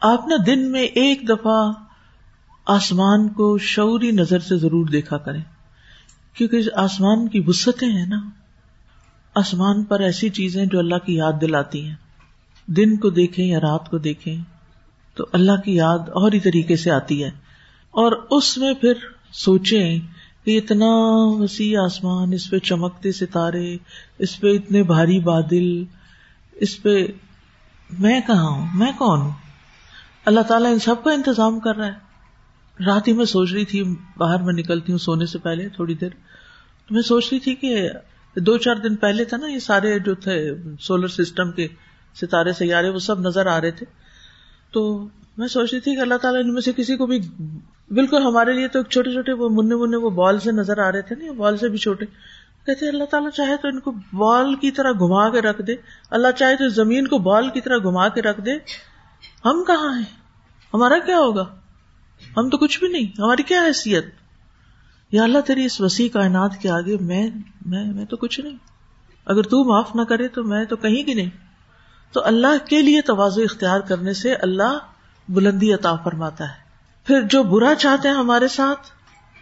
آپ نا دن میں ایک دفعہ آسمان کو شعوری نظر سے ضرور دیکھا کریں۔ کیونکہ آسمان کی وسطیں ہیں نا۔ آسمان پر ایسی چیزیں جو اللہ کی یاد دلاتی ہیں۔ دن کو دیکھیں یا رات کو دیکھیں تو اللہ کی یاد اور ہی طریقے سے آتی ہے۔ اور اس میں پھر سوچیں کہ اتنا وسیع آسمان، اس پہ چمکتے ستارے، اس پہ اتنے بھاری بادل، اس پہ میں کہاں ہوں؟ میں کون ہوں؟ اللہ تعالیٰ ان سب کا انتظام کر رہا ہے۔ رات ہی میں سوچ رہی تھی، باہر میں نکلتی ہوں سونے سے پہلے تھوڑی دیر۔ تو میں سوچ رہی تھی کہ دو چار دن پہلے تھا نا یہ سارے جو تھے سولر سسٹم کے ستارے سیارے وہ سب نظر آ رہے تھے۔ تو میں سوچ رہی تھی کہ اللہ تعالیٰ ان میں سے کسی کو بھی بالکل ہمارے لیے تو ایک چھوٹے چھوٹے وہ منہ منہ وہ بال سے نظر آ رہے تھے نا، بال سے بھی چھوٹے۔ کہتے اللہ تعالیٰ چاہے تو ان کو بال کی طرح گھما کے رکھ دے۔ اللہ چاہے تو زمین کو بال کی طرح گھما کے رکھ دے۔ ہم کہاں ہیں؟ ہمارا کیا ہوگا؟ ہم تو کچھ بھی نہیں، ہماری کیا حیثیت؟ یا اللہ تیری اس وسیع کائنات کے آگے میں میں میں تو کچھ نہیں۔ اگر تو معاف نہ کرے تو میں تو کہیں کی نہیں۔ تو اللہ کے لیے توازو اختیار کرنے سے اللہ بلندی عطا فرماتا ہے۔ پھر جو برا چاہتے ہیں ہمارے ساتھ،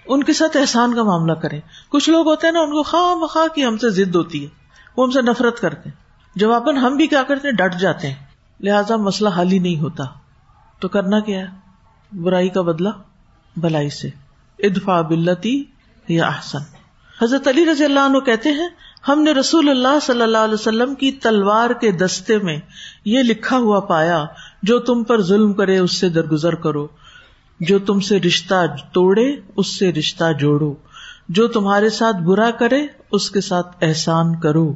ان کے ساتھ احسان کا معاملہ کریں۔ کچھ لوگ ہوتے ہیں نا، ان کو خواہ مخواہ کی ہم سے ضد ہوتی ہے۔ وہ ہم سے نفرت کرتے ہیں۔ جواباً ہم بھی کیا کرتے ہیں؟ ڈٹ جاتے ہیں۔ لہذا مسئلہ حل ہی نہیں ہوتا۔ تو کرنا کیا ہے؟ برائی کا بدلا بلائی سے۔ ادفا بلتی یا احسن۔ حضرت علی رضی اللہ عنہ کہتے ہیں ہم نے رسول اللہ صلی اللہ علیہ وسلم کی تلوار کے دستے میں یہ لکھا ہوا پایا، جو تم پر ظلم کرے اس سے درگزر کرو، جو تم سے رشتہ توڑے اس سے رشتہ جوڑو، جو تمہارے ساتھ برا کرے اس کے ساتھ احسان کرو،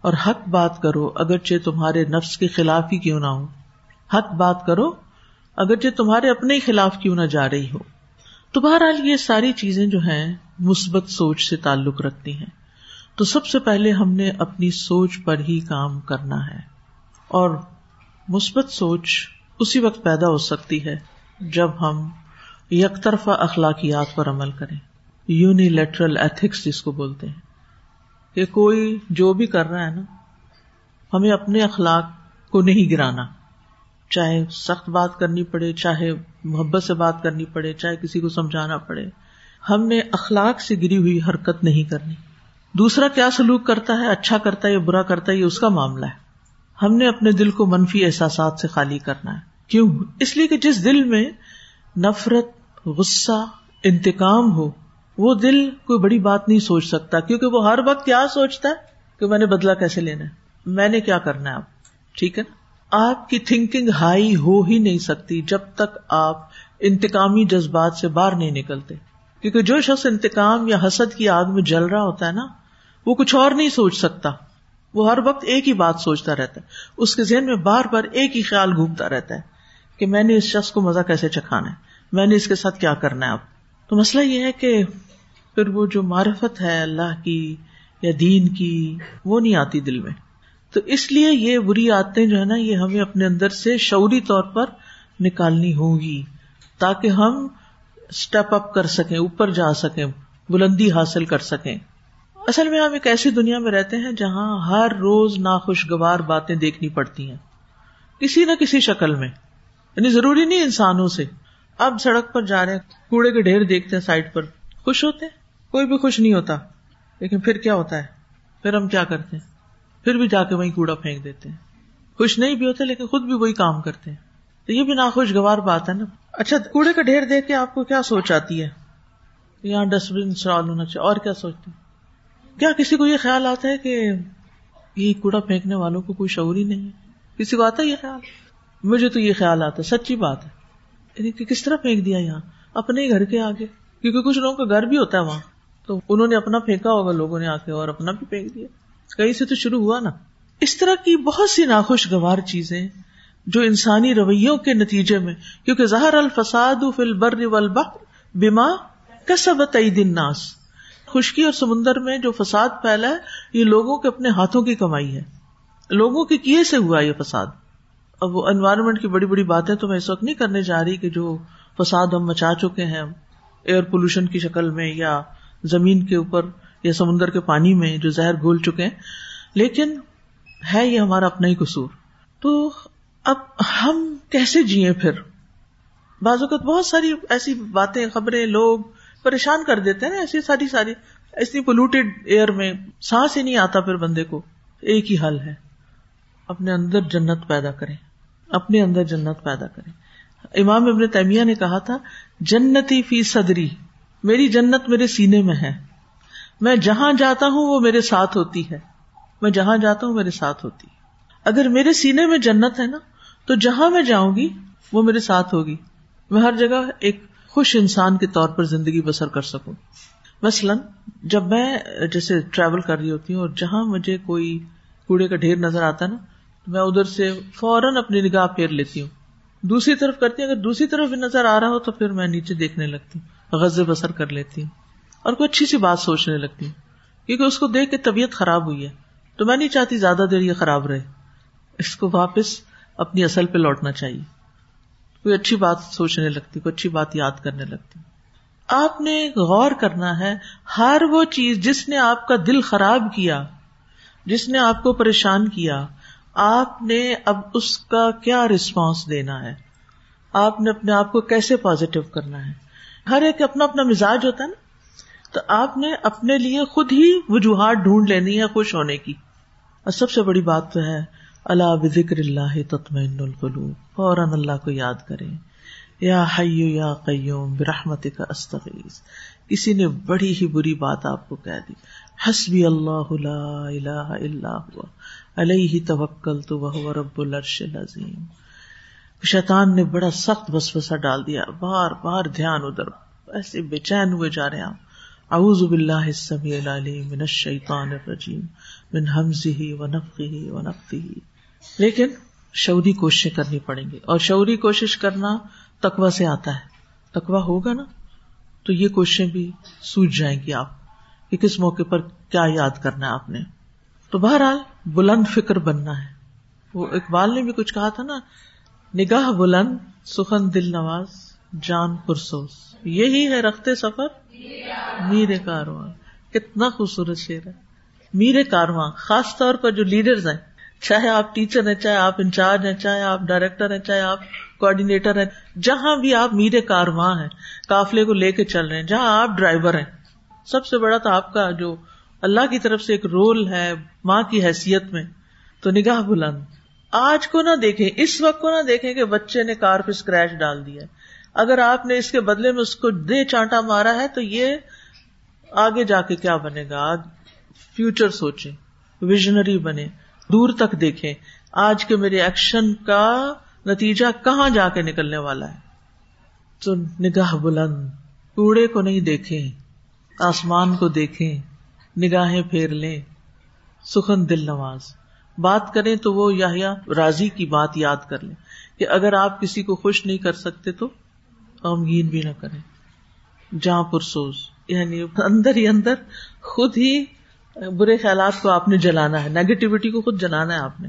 اور حق بات کرو اگرچہ تمہارے نفس کے خلاف ہی کیوں نہ ہو۔ حق بات کرو اگرچہ تمہارے اپنے خلاف کیوں نہ جا رہی ہو۔ تو بہرحال یہ ساری چیزیں جو ہیں مثبت سوچ سے تعلق رکھتی ہیں۔ تو سب سے پہلے ہم نے اپنی سوچ پر ہی کام کرنا ہے اور مثبت سوچ اسی وقت پیدا ہو سکتی ہے جب ہم یک طرفہ اخلاقیات پر عمل کریں۔ یونیلیٹرل ایتھکس جس کو بولتے ہیں۔ کہ کوئی جو بھی کر رہا ہے نا، ہمیں اپنے اخلاق کو نہیں گرانا۔ چاہے سخت بات کرنی پڑے، چاہے محبت سے بات کرنی پڑے، چاہے کسی کو سمجھانا پڑے۔ ہم نے اخلاق سے گری ہوئی حرکت نہیں کرنی۔ دوسرا کیا سلوک کرتا ہے؟ اچھا کرتا ہے یا برا کرتا ہے؟ یہ اس کا معاملہ ہے۔ ہم نے اپنے دل کو منفی احساسات سے خالی کرنا ہے۔ کیوں؟ اس لیے کہ جس دل میں نفرت، غصہ، انتقام ہو، وہ دل کوئی بڑی بات نہیں سوچ سکتا، کیونکہ وہ ہر وقت کیا سوچتا ہے؟ کہ میں نے بدلا کیسے لینا ہے؟ میں نے کیا کرنا ہے اب؟ ٹھیک ہے نا؟ آپ کی تھنکنگ ہائی ہو ہی نہیں سکتی جب تک آپ انتقامی جذبات سے باہر نہیں نکلتے۔ کیونکہ جو شخص انتقام یا حسد کی آگ میں جل رہا ہوتا ہے نا وہ کچھ اور نہیں سوچ سکتا۔ وہ ہر وقت ایک ہی بات سوچتا رہتا ہے۔ اس کے ذہن میں بار بار ایک ہی خیال گھومتا رہتا ہے کہ میں نے اس شخص کو مزہ کیسے چکھانا ہے؟ میں نے اس کے ساتھ کیا کرنا ہے اب؟ تو مسئلہ یہ ہے کہ پھر وہ جو معرفت ہے اللہ کی یا دین کی، وہ نہیں آتی دل میں۔ تو اس لیے یہ بری عادتیں جو ہے نا، یہ ہمیں اپنے اندر سے شعوری طور پر نکالنی ہوگی تاکہ ہم اسٹیپ اپ کر سکیں، اوپر جا سکیں، بلندی حاصل کر سکیں۔ اصل میں ہم ایک ایسی دنیا میں رہتے ہیں جہاں ہر روز ناخوشگوار باتیں دیکھنی پڑتی ہیں۔ کسی نہ کسی شکل میں۔ یعنی ضروری نہیں انسانوں سے۔ اب سڑک پر جا رہے ہیں، کوڑے کے ڈھیر دیکھتے ہیں سائڈ پر۔ خوش ہوتے ہیں؟ کوئی بھی خوش نہیں ہوتا۔ لیکن پھر کیا ہوتا ہے؟ پھر ہم کیا کرتے ہیں؟ پھر بھی جا کے وہیں کوڑا پھینک دیتے ہیں۔ خوش نہیں بھی ہوتے لیکن خود بھی وہی کام کرتے ہیں۔ تو یہ بھی ناخوشگوار بات ہے نا۔ اچھا کوڑے کا ڈھیر دیکھ کے آپ کو کیا سوچ آتی ہے؟ یہاں ڈسٹ بن انسٹال ہونا چاہیے، اور کیا سوچتے ہیں؟ کیا کسی کو یہ خیال آتا ہے کہ یہ کوڑا پھینکنے والوں کو کوئی شعور ہی نہیں ہے؟ کسی کو آتا ہے یہ خیال؟ مجھے تو یہ خیال آتا ہے، سچی بات ہے۔ یعنی کہ کس طرح پھینک دیا یہاں؟ اپنے گھر کے آگے۔ کیونکہ کچھ لوگوں کا گھر بھی ہوتا ہے وہاں۔ تو انہوں نے اپنا پھینکا ہوگا لوگوں نے آ کے اور اپنا بھی پھینک دیا۔ کہیں سے تو شروع ہوا نا۔ اس طرح کی بہت سی ناخوشگوار چیزیں جو انسانی رویوں کے نتیجے میں، کیونکہ زہر الفساد فل بر بیما کسب دن ناس خشکی اور سمندر میں جو فساد پھیلا ہے، یہ لوگوں کے اپنے ہاتھوں کی کمائی ہے۔ لوگوں کے کیے سے ہوا یہ فساد۔ اب وہ انوائرمنٹ کی بڑی بڑی باتیں تو میں اس وقت نہیں کرنے جا رہی کہ جو فساد ہم مچا چکے ہیں ایئر پولوشن کی شکل میں یا زمین کے اوپر یا سمندر کے پانی میں جو زہر گھول چکے ہیں۔ لیکن ہے یہ ہمارا اپنا ہی قصور۔ تو اب ہم کیسے جیے پھر؟ بعض اوقات بہت ساری ایسی باتیں، خبریں، لوگ پریشان کر دیتے ہیں نا ایسی ساری ساری ایسی پولوٹیڈ ایئر میں سانس ہی نہیں آتا پھر بندے کو۔ ایک ہی حل ہے۔ اپنے اندر جنت پیدا کریں۔ اپنے اندر جنت پیدا کریں۔ امام ابن تیمیہ نے کہا تھا، جنتی فی صدری، میری جنت میرے سینے میں ہے۔ میں جہاں جاتا ہوں وہ میرے ساتھ ہوتی ہے۔ میں جہاں جاتا ہوں میرے ساتھ ہوتی ہے۔ اگر میرے سینے میں جنت ہے نا، تو جہاں میں جاؤں گی وہ میرے ساتھ ہوگی۔ میں ہر جگہ ایک خوش انسان کے طور پر زندگی بسر کر سکوں۔ مثلاً جب میں جیسے ٹریول کر رہی ہوتی ہوں اور جہاں مجھے کوئی کوڑے کا ڈھیر نظر آتا ہے نا، تو میں ادھر سے فوراً اپنی نگاہ پھیر لیتی ہوں۔ دوسری طرف کرتی ہوں، اگر دوسری طرف بھی نظر آ رہا ہو تو پھر میں نیچے دیکھنے لگتی ہوں غز بسر کر لیتی ہوں اور کوئی اچھی سی بات سوچنے لگتی ہوں۔ کیونکہ اس کو دیکھ کے طبیعت خراب ہوئی ہے، تو میں نہیں چاہتی زیادہ دیر یہ خراب رہے۔ اس کو واپس اپنی اصل پہ لوٹنا چاہیے۔ کوئی اچھی بات سوچنے لگتی، کوئی اچھی بات یاد کرنے لگتی۔ آپ نے غور کرنا ہے، ہر وہ چیز جس نے آپ کا دل خراب کیا، جس نے آپ کو پریشان کیا، آپ نے اب اس کا کیا رسپانس دینا ہے؟ آپ نے اپنے آپ کو کیسے پازیٹو کرنا ہے؟ ہر ایک اپنا اپنا مزاج ہوتا ہے نا؟ تو آپ نے اپنے لیے خود ہی وجوہات ڈھونڈ لینی ہے خوش ہونے کی۔ اور سب سے بڑی بات تو ہے اللہ بکر اللہ تطمئن القلوب، فوراً اللہ کو یاد کرے یا حیو یا قیوم برحمت کا استغیث۔ کسی نے بڑی ہی بری بات آپ کو کہہ دی۔ حسبی اللہ لا الہ الا ہوا۔ علیہ توکل تو وہ رب العرش العظیم۔ شیطان نے بڑا سخت وسوسہ ڈال دیا۔ بار بار دھیان ادھر۔ ایسے بے چین ہوئے جا رہے ہیں اعوذ باللہ السمیع العلیم من الشیطان الرجیم، من حمزه ونفخه ونفثه لیکن شعوری کوششیں کرنی پڑیں گی اور شعوری کوشش کرنا تقوی سے آتا ہے۔ تقوی ہوگا نا؟ تو یہ کوششیں بھی سوج جائیں گی آپ کہ کس موقع پر کیا یاد کرنا ہے آپ نے۔ تو بہرحال بلند فکر بننا ہے۔ وہ اقبال نے بھی کچھ کہا تھا نا، نگاہ بلند، سخن دل نواز، جان پرسوس یہی ہے رختے سفر، میر کارواں کتنا خوبصورت شعر ہے۔ میر کارواں خاص طور پر جو لیڈرز ہیں چاہے آپ ٹیچر ہیں، چاہے آپ انچارج ہیں، چاہے آپ ڈائریکٹر ہیں، چاہے آپ کوآڈینیٹر ہیں، جہاں بھی آپ میر کارواں ہیں کافلے کو لے کے چل رہے ہیں، جہاں آپ ڈرائیور ہیں۔ سب سے بڑا تو آپ کا جو اللہ کی طرف سے ایک رول ہے ماں کی حیثیت میں، تو نگاہ بلند۔ آج کو نہ دیکھیں، اس وقت کو نہ دیکھیں کہ بچے نے کار پہ اسکریچ ڈال دیا اگر آپ نے اس کے بدلے میں اس کو دے چانٹا مارا ہے، تو یہ آگے جا کے کیا بنے گا؟ فیوچر سوچے ویژنری بنے دور تک دیکھیں، آج کے میرے ایکشن کا نتیجہ کہاں جا کے نکلنے والا ہے؟ تو نگاہ بلند، کوڑے کو نہیں دیکھیں، آسمان کو دیکھیں، نگاہیں پھیر لیں، سخن دل نواز۔ بات کریں تو وہ یا راضی کی بات یاد کر لیں کہ اگر آپ کسی کو خوش نہیں کر سکتے تو غمگین بھی نہ کریں۔ جہاں پرسوز یعنی اندر ہی اندر خود ہی برے خیالات کو آپ نے جلانا ہے نیگیٹیوٹی کو خود جلانا ہے آپ نے۔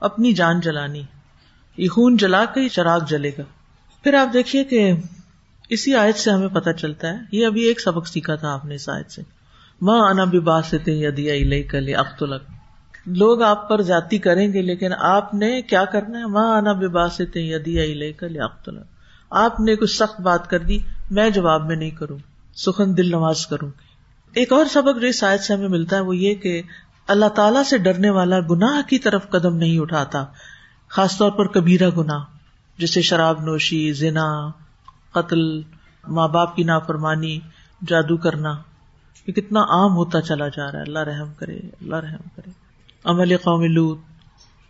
اپنی جان جلانی یہ خون جلا کے ہی چراغ جلے گا۔ پھر آپ دیکھیے کہ اسی آیت سے ہمیں پتا چلتا ہے، یہ ابھی ایک سبق سیکھا تھا آپ نے اس آیت سے۔ ماں آنا بھی بات سے کل اختلق لوگ آپ پر جاتی کریں گے، لیکن آپ نے کیا کرنا ہے؟ ماں آنا بھی بات سے لے کل اختلق آپ نے کچھ سخت بات کر دی، میں جواب میں نہیں کروں۔ سخن دل نواز کروں گی۔ ایک اور سبق جو اس آیت سے ہمیں ملتا ہے وہ یہ کہ اللہ تعالیٰ سے ڈرنے والا گناہ کی طرف قدم نہیں اٹھاتا، خاص طور پر کبیرہ گنا جیسے شراب نوشی، زنا، قتل، ماں باپ کی نافرمانی، جادو کرنا، یہ کتنا عام ہوتا چلا جا رہا ہے۔ اللہ رحم کرے، اللہ رحم کرے۔ عمل قوم لوت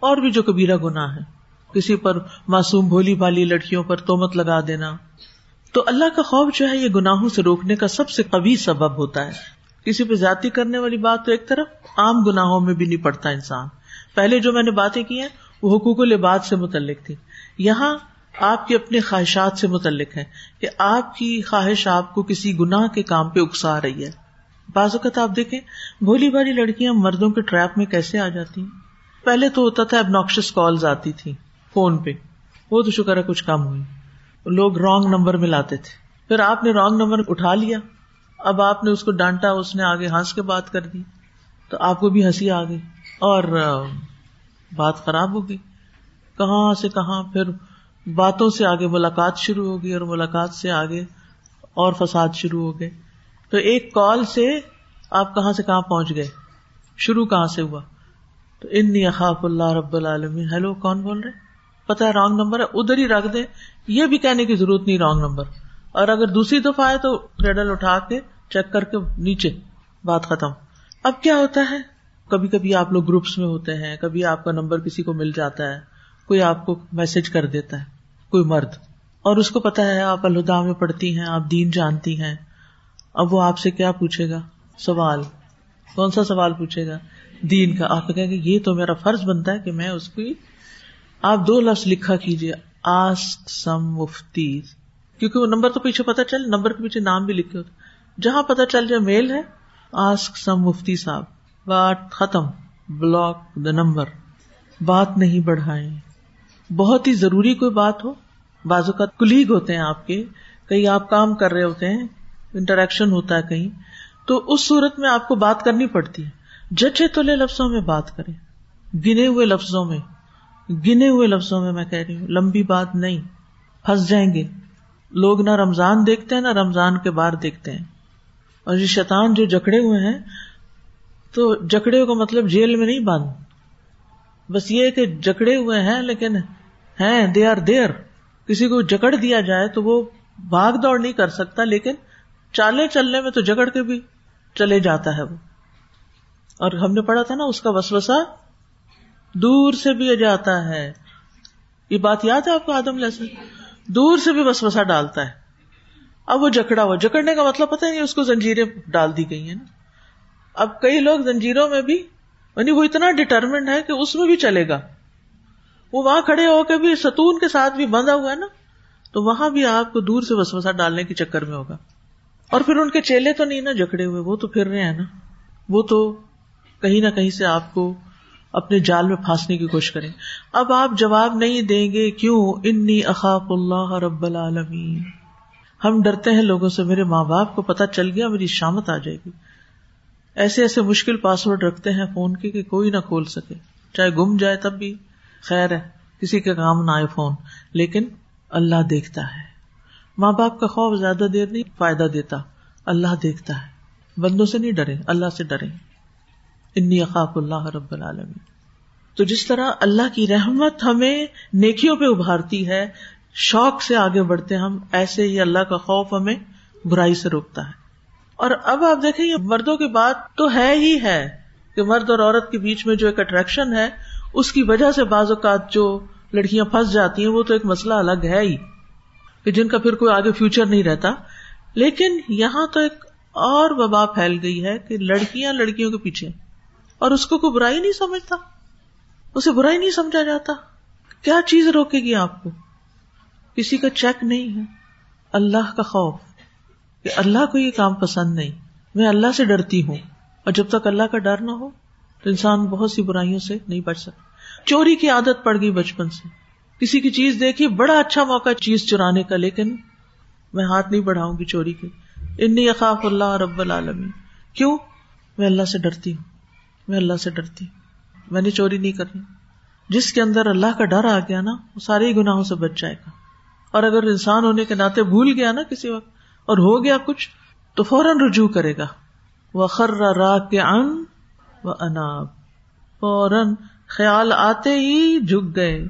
اور بھی جو کبیرہ گناہ ہے کسی پر معصوم بھولی بھالی لڑکیوں پر تومت لگا دینا۔ تو اللہ کا خوف جو ہے یہ گناہوں سے روکنے کا سب سے قوی سبب ہوتا ہے۔ کسی پہ ذاتی کرنے والی بات تو ایک طرف عام گناہوں میں بھی نہیں پڑتا انسان۔ پہلے جو میں نے باتیں کی ہیں، وہ حقوق العباد سے متعلق تھی۔ یہاں آپ کی اپنی خواہشات سے متعلق ہے کہ آپ کی خواہش آپ کو کسی گناہ کے کام پہ اکسا رہی ہے۔ بعض اوقات آپ دیکھیں، بھولی بھالی لڑکیاں مردوں کے ٹریپ میں کیسے آ جاتی ہیں؟ پہلے تو ہوتا تھا ابنوکشس کالز آتی تھی فون پہ۔ وہ تو شکر ہے کچھ کم ہوئی۔ لوگ رانگ نمبر میں لاتے تھے۔ پھر آپ نے رانگ نمبر اٹھا لیا۔ اب آپ نے اس کو ڈانٹا، اس نے آگے ہنس کے بات کر دی، تو آپ کو بھی ہنسی آ گئی اور بات خراب ہوگی کہاں سے کہاں؟ پھر باتوں سے آگے ملاقات شروع ہوگی اور ملاقات سے آگے اور فساد شروع ہو گئے۔ تو ایک کال سے آپ کہاں سے کہاں پہنچ گئے؟ شروع کہاں سے ہوا؟ تو انی اخاف اللہ رب العالمین۔ ہیلو، کون بول رہے؟ پتا ہے رانگ نمبر ہے، ادھر ہی رکھ دیں۔ یہ بھی کہنے کی ضرورت نہیں رانگ نمبر۔ اور اگر دوسری دفعہ آئے تو کریڈل اٹھا کے چیک کر کے نیچے بات ختم۔ اب کیا ہوتا ہے؟ کبھی کبھی آپ لوگ گروپس میں ہوتے ہیں، کبھی آپ کا نمبر کسی کو مل جاتا ہے، کوئی آپ کو میسج کر دیتا ہے، کوئی مرد۔ اور اس کو پتا ہے، آپ الدا میں پڑھتی ہیں، آپ دین جانتی ہیں۔ اب وہ آپ سے کیا پوچھے گا؟ سوال۔ کون سا سوال پوچھے گا؟ دین کا۔ آپ کہیں گے، یہ تو میرا فرض بنتا ہے کہ میں اس کی، آپ دو لفظ لکھا کیجیے آسک سم، مفتی۔ کیونکہ وہ نمبر تو پیچھے پتا چل، نمبر کے پیچھے نام بھی لکھے ہوتے۔ جہاں پتا چل جائے میل ہے آسک سم مفتی صاحب۔ بات ختم بلاک دا نمبر بات نہیں بڑھائے بہت ہی ضروری کوئی بات ہو۔ بازو کا کلیگ ہوتے ہیں آپ کے۔ کہیں آپ کام کر رہے ہوتے ہیں انٹریکشن ہوتا ہے کہیں۔ تو اس صورت میں آپ کو بات کرنی پڑتی۔ ہے جچے تلے لفظوں میں بات کریں۔ گنے ہوئے لفظوں میں۔ گنے ہوئے لفظوں میں میں کہہ رہی ہوں، لمبی بات نہیں۔ پھنس جائیں گے۔ لوگ نہ رمضان دیکھتے ہیں، نہ رمضان کے بعد دیکھتے ہیں۔ اور یہ شیطان جو جکڑے ہوئے ہیں، تو جکڑے کا مطلب جیل میں نہیں بند بس یہ کہ جکڑے ہوئے ہیں لیکن ہیں دے آر دیر کسی کو جکڑ دیا جائے تو وہ بھاگ دوڑ نہیں کر سکتا، لیکن چالے چلنے میں تو جگڑ کے بھی چلے جاتا ہے وہ۔ اور ہم نے پڑھا تھا نا، اس کا وسوسا دور سے بھی جاتا ہے۔ یہ بات یاد ہے آپ کو آدم لہسن دور سے بھی وسوسا ڈالتا ہے۔ اب وہ جکڑا ہوا، جکڑنے کا مطلب پتا نہیں، اس کو زنجیریں ڈال دی گئی ہیں نا۔ اب کئی لوگ زنجیروں میں بھی یعنی وہ اتنا ڈٹرمنٹ ہے کہ اس میں بھی چلے گا۔ وہ وہاں کھڑے ہو کے بھی، ستون کے ساتھ بھی بندھا ہوا ہے نا، تو وہاں بھی آپ کو دور سے وسوسا ڈالنے کے چکر میں ہوگا۔ اور پھر ان کے چیلے تو نہیں نا جکڑے ہوئے، وہ تو پھر رہے ہیں نا۔ وہ تو کہیں نہ کہیں سے آپ کو اپنے جال میں پھانسنے کی کوشش کریں۔ اب آپ جواب نہیں دیں گے، کیوں؟ انی اخاف اللہ رب العالمین۔ ہم ڈرتے ہیں لوگوں سے، میرے ماں باپ کو پتا چل گیا، میری شامت آ جائے گی۔ ایسے ایسے مشکل پاسورڈ رکھتے ہیں فون کے کہ کوئی نہ کھول سکے۔ چاہے گم جائے تب بھی خیر ہے، کسی کے کام نہ آئے فون۔ لیکن اللہ دیکھتا ہے۔ ماں باپ کا خوف زیادہ دیر نہیں، فائدہ دیتا۔ اللہ دیکھتا ہے۔ بندوں سے نہیں ڈرے اللہ سے ڈرے انی اقاف اللہ رب العالمین۔ تو جس طرح اللہ کی رحمت ہمیں نیکیوں پہ ابھارتی ہے شوق سے آگے بڑھتے ہم، ایسے ہی اللہ کا خوف ہمیں برائی سے روکتا ہے۔ اور اب آپ دیکھیں، یہ مردوں کی بات تو ہے ہی ہے کہ مرد اور عورت کے بیچ میں جو ایک اٹریکشن ہے، اس کی وجہ سے بعض اوقات جو لڑکیاں پھنس جاتی ہیں، وہ تو ایک مسئلہ الگ ہے ہی، کہ جن کا پھر کوئی آگے فیوچر نہیں رہتا۔ لیکن یہاں تو ایک اور وبا پھیل گئی ہے کہ لڑکیاں لڑکیوں کے پیچھے اور اس کو کوئی برائی نہیں سمجھتا، اسے برائی نہیں سمجھا جاتا۔ کیا چیز روکے گی آپ کو؟ کسی کا چیک نہیں ہے۔ اللہ کا خوف کہ اللہ کو یہ کام پسند نہیں۔ میں اللہ سے ڈرتی ہوں اور جب تک اللہ کا ڈر نہ ہو تو انسان بہت سی برائیوں سے نہیں بچ سکتا۔ چوری کی عادت پڑ گئی بچپن سے۔ کسی کی چیز دیکھی بڑا اچھا موقع چیز چرانے کا، لیکن میں ہاتھ نہیں بڑھاؤں گی چوری کے۔ انی اخاف اللہ رب العالمین۔ کیوں؟ میں اللہ سے ڈرتی ہوں۔ میں اللہ سے ڈرتی ہوں۔ میں نے چوری نہیں کرنی۔ جس کے اندر اللہ کا ڈر آ گیا نا، وہ سارے گناہوں سے بچ جائے گا۔ اور اگر انسان ہونے کے ناطے بھول گیا نا کسی وقت اور ہو گیا کچھ، تو فوراً رجوع کرے گا۔ وہ خر را کے ان و اناب فوراً خیال آتے ہی جھک گئے،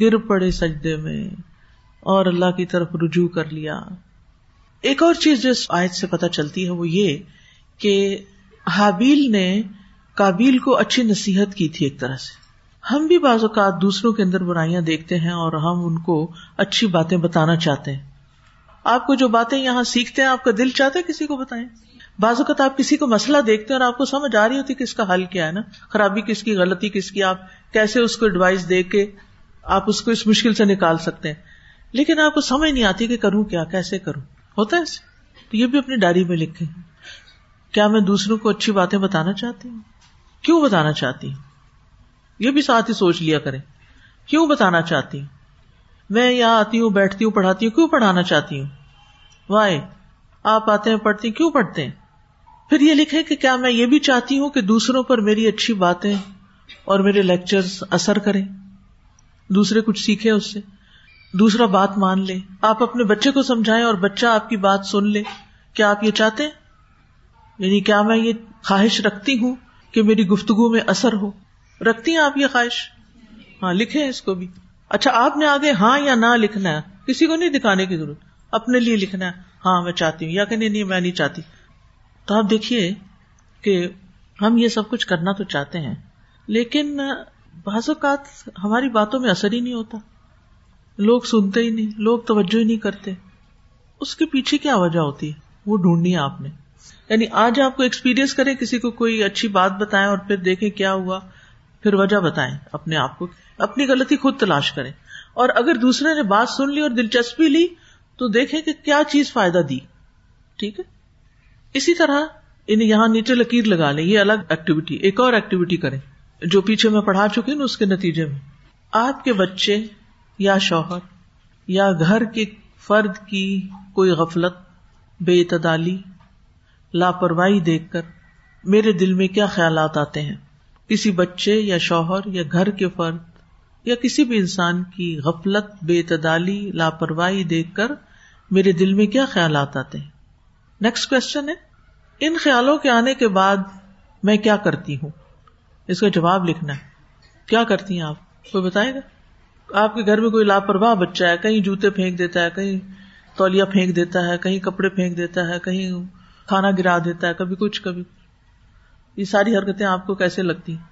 گر پڑے سجدے میں۔ اور اللہ کی طرف رجوع کر لیا۔ ایک اور چیز جو آیت سے پتہ چلتی ہے وہ یہ کہ حابیل نے کابیل کو اچھی نصیحت کی تھی ایک طرح سے۔ ہم بھی بعض اوقات دوسروں کے اندر برائیاں دیکھتے ہیں اور ہم ان کو اچھی باتیں بتانا چاہتے ہیں۔ آپ کو جو باتیں یہاں سیکھتے ہیں، آپ کا دل چاہتا ہے کسی کو بتائیں۔ بعض اوقات آپ کسی کو مسئلہ دیکھتے ہیں اور آپ کو سمجھ آ رہی ہوتی کہ اس کا حل کیا ہے نا۔ خرابی کس کی، غلطی کس کی، آپ کیسے اس کو ایڈوائس دے کے آپ اس کو اس مشکل سے نکال سکتے ہیں۔ لیکن آپ کو سمجھ نہیں آتی کہ کروں کیا، کیسے کروں۔ ہوتا ہے تو یہ بھی اپنی ڈائری میں لکھے کیا میں دوسروں کو اچھی باتیں بتانا چاہتی ہوں؟ کیوں بتانا چاہتی ہوں؟ یہ بھی ساتھ ہی سوچ لیا کریں۔ کیوں بتانا چاہتی؟ ہوں میں یہاں آتی ہوں، بیٹھتی ہوں، پڑھاتی ہوں، کیوں پڑھانا چاہتی ہوں؟ وائے، آپ آتے ہیں، پڑھتی کیوں پڑھتے ہیں؟ پھر یہ لکھے کہ کیا میں یہ بھی چاہتی ہوں کہ دوسروں پر میری اچھی باتیں اور میرے لیکچر اثر کریں؟ دوسرے کچھ سیکھے اس سے؟ دوسرا بات مان لے آپ اپنے بچے کو سمجھائیں اور بچہ آپ کی بات سن لے۔ کیا آپ یہ چاہتے ہیں؟ یعنی کیا میں یہ خواہش رکھتی ہوں کہ میری گفتگو میں اثر ہو؟ رکھتی ہیں آپ یہ خواہش؟ ہاں لکھیں اس کو بھی۔ اچھا آپ نے آگے ہاں یا نہ لکھنا ہے؟ کسی کو نہیں دکھانے کی ضرورت۔ اپنے لیے لکھنا ہے۔ ہاں میں چاہتی ہوں۔ یا کہ نہیں نہیں میں نہیں چاہتی۔ تو آپ دیکھیے کہ ہم یہ سب کچھ کرنا تو چاہتے ہیں، لیکن بعض اوقات ہماری باتوں میں اثر ہی نہیں ہوتا۔ لوگ سنتے ہی نہیں، لوگ توجہ ہی نہیں کرتے۔ اس کے پیچھے کیا وجہ ہوتی ہے؟ وہ ڈھونڈنی ہے آپ نے۔ یعنی آج آپ کو ایکسپیرئنس کریں، کسی کو کوئی اچھی بات بتائیں اور پھر دیکھیں کیا ہوا۔ پھر وجہ بتائیں اپنے آپ کو، اپنی غلطی خود تلاش کریں۔ اور اگر دوسرے نے بات سن لی اور دلچسپی لی، تو دیکھیں کہ کیا چیز فائدہ دی۔ ٹھیک ہے؟ اسی طرح انہیں یہاں نیچے لکیر لگا لیں، یہ الگ ایکٹیویٹی ایک اور ایکٹیویٹی کریں۔ جو پیچھے میں پڑھا چکی نا اس کے نتیجے میں۔ آپ کے بچے یا شوہر یا گھر کے فرد کی کوئی غفلت، بے اعتدالی، لاپرواہی دیکھ کر میرے دل میں کیا خیالات آتے ہیں؟ کسی بچے یا شوہر یا گھر کے فرد یا کسی بھی انسان کی غفلت، بے اعتدالی، لاپرواہی دیکھ کر میرے دل میں کیا خیالات آتے ہیں؟ نیکسٹ کوشچن ہے، ان خیالوں کے آنے کے بعد میں کیا کرتی ہوں؟ اس کا جواب لکھنا ہے۔ کیا کرتی ہیں آپ؟ کوئی بتائے گا؟ آپ کے گھر میں کوئی لاپرواہ بچہ ہے، کہیں جوتے پھینک دیتا ہے، کہیں تولیا پھینک دیتا ہے، کہیں کپڑے پھینک دیتا ہے، کہیں کھانا گرا دیتا ہے، کبھی کچھ، کبھی یہ ساری حرکتیں آپ کو کیسے لگتی ہیں؟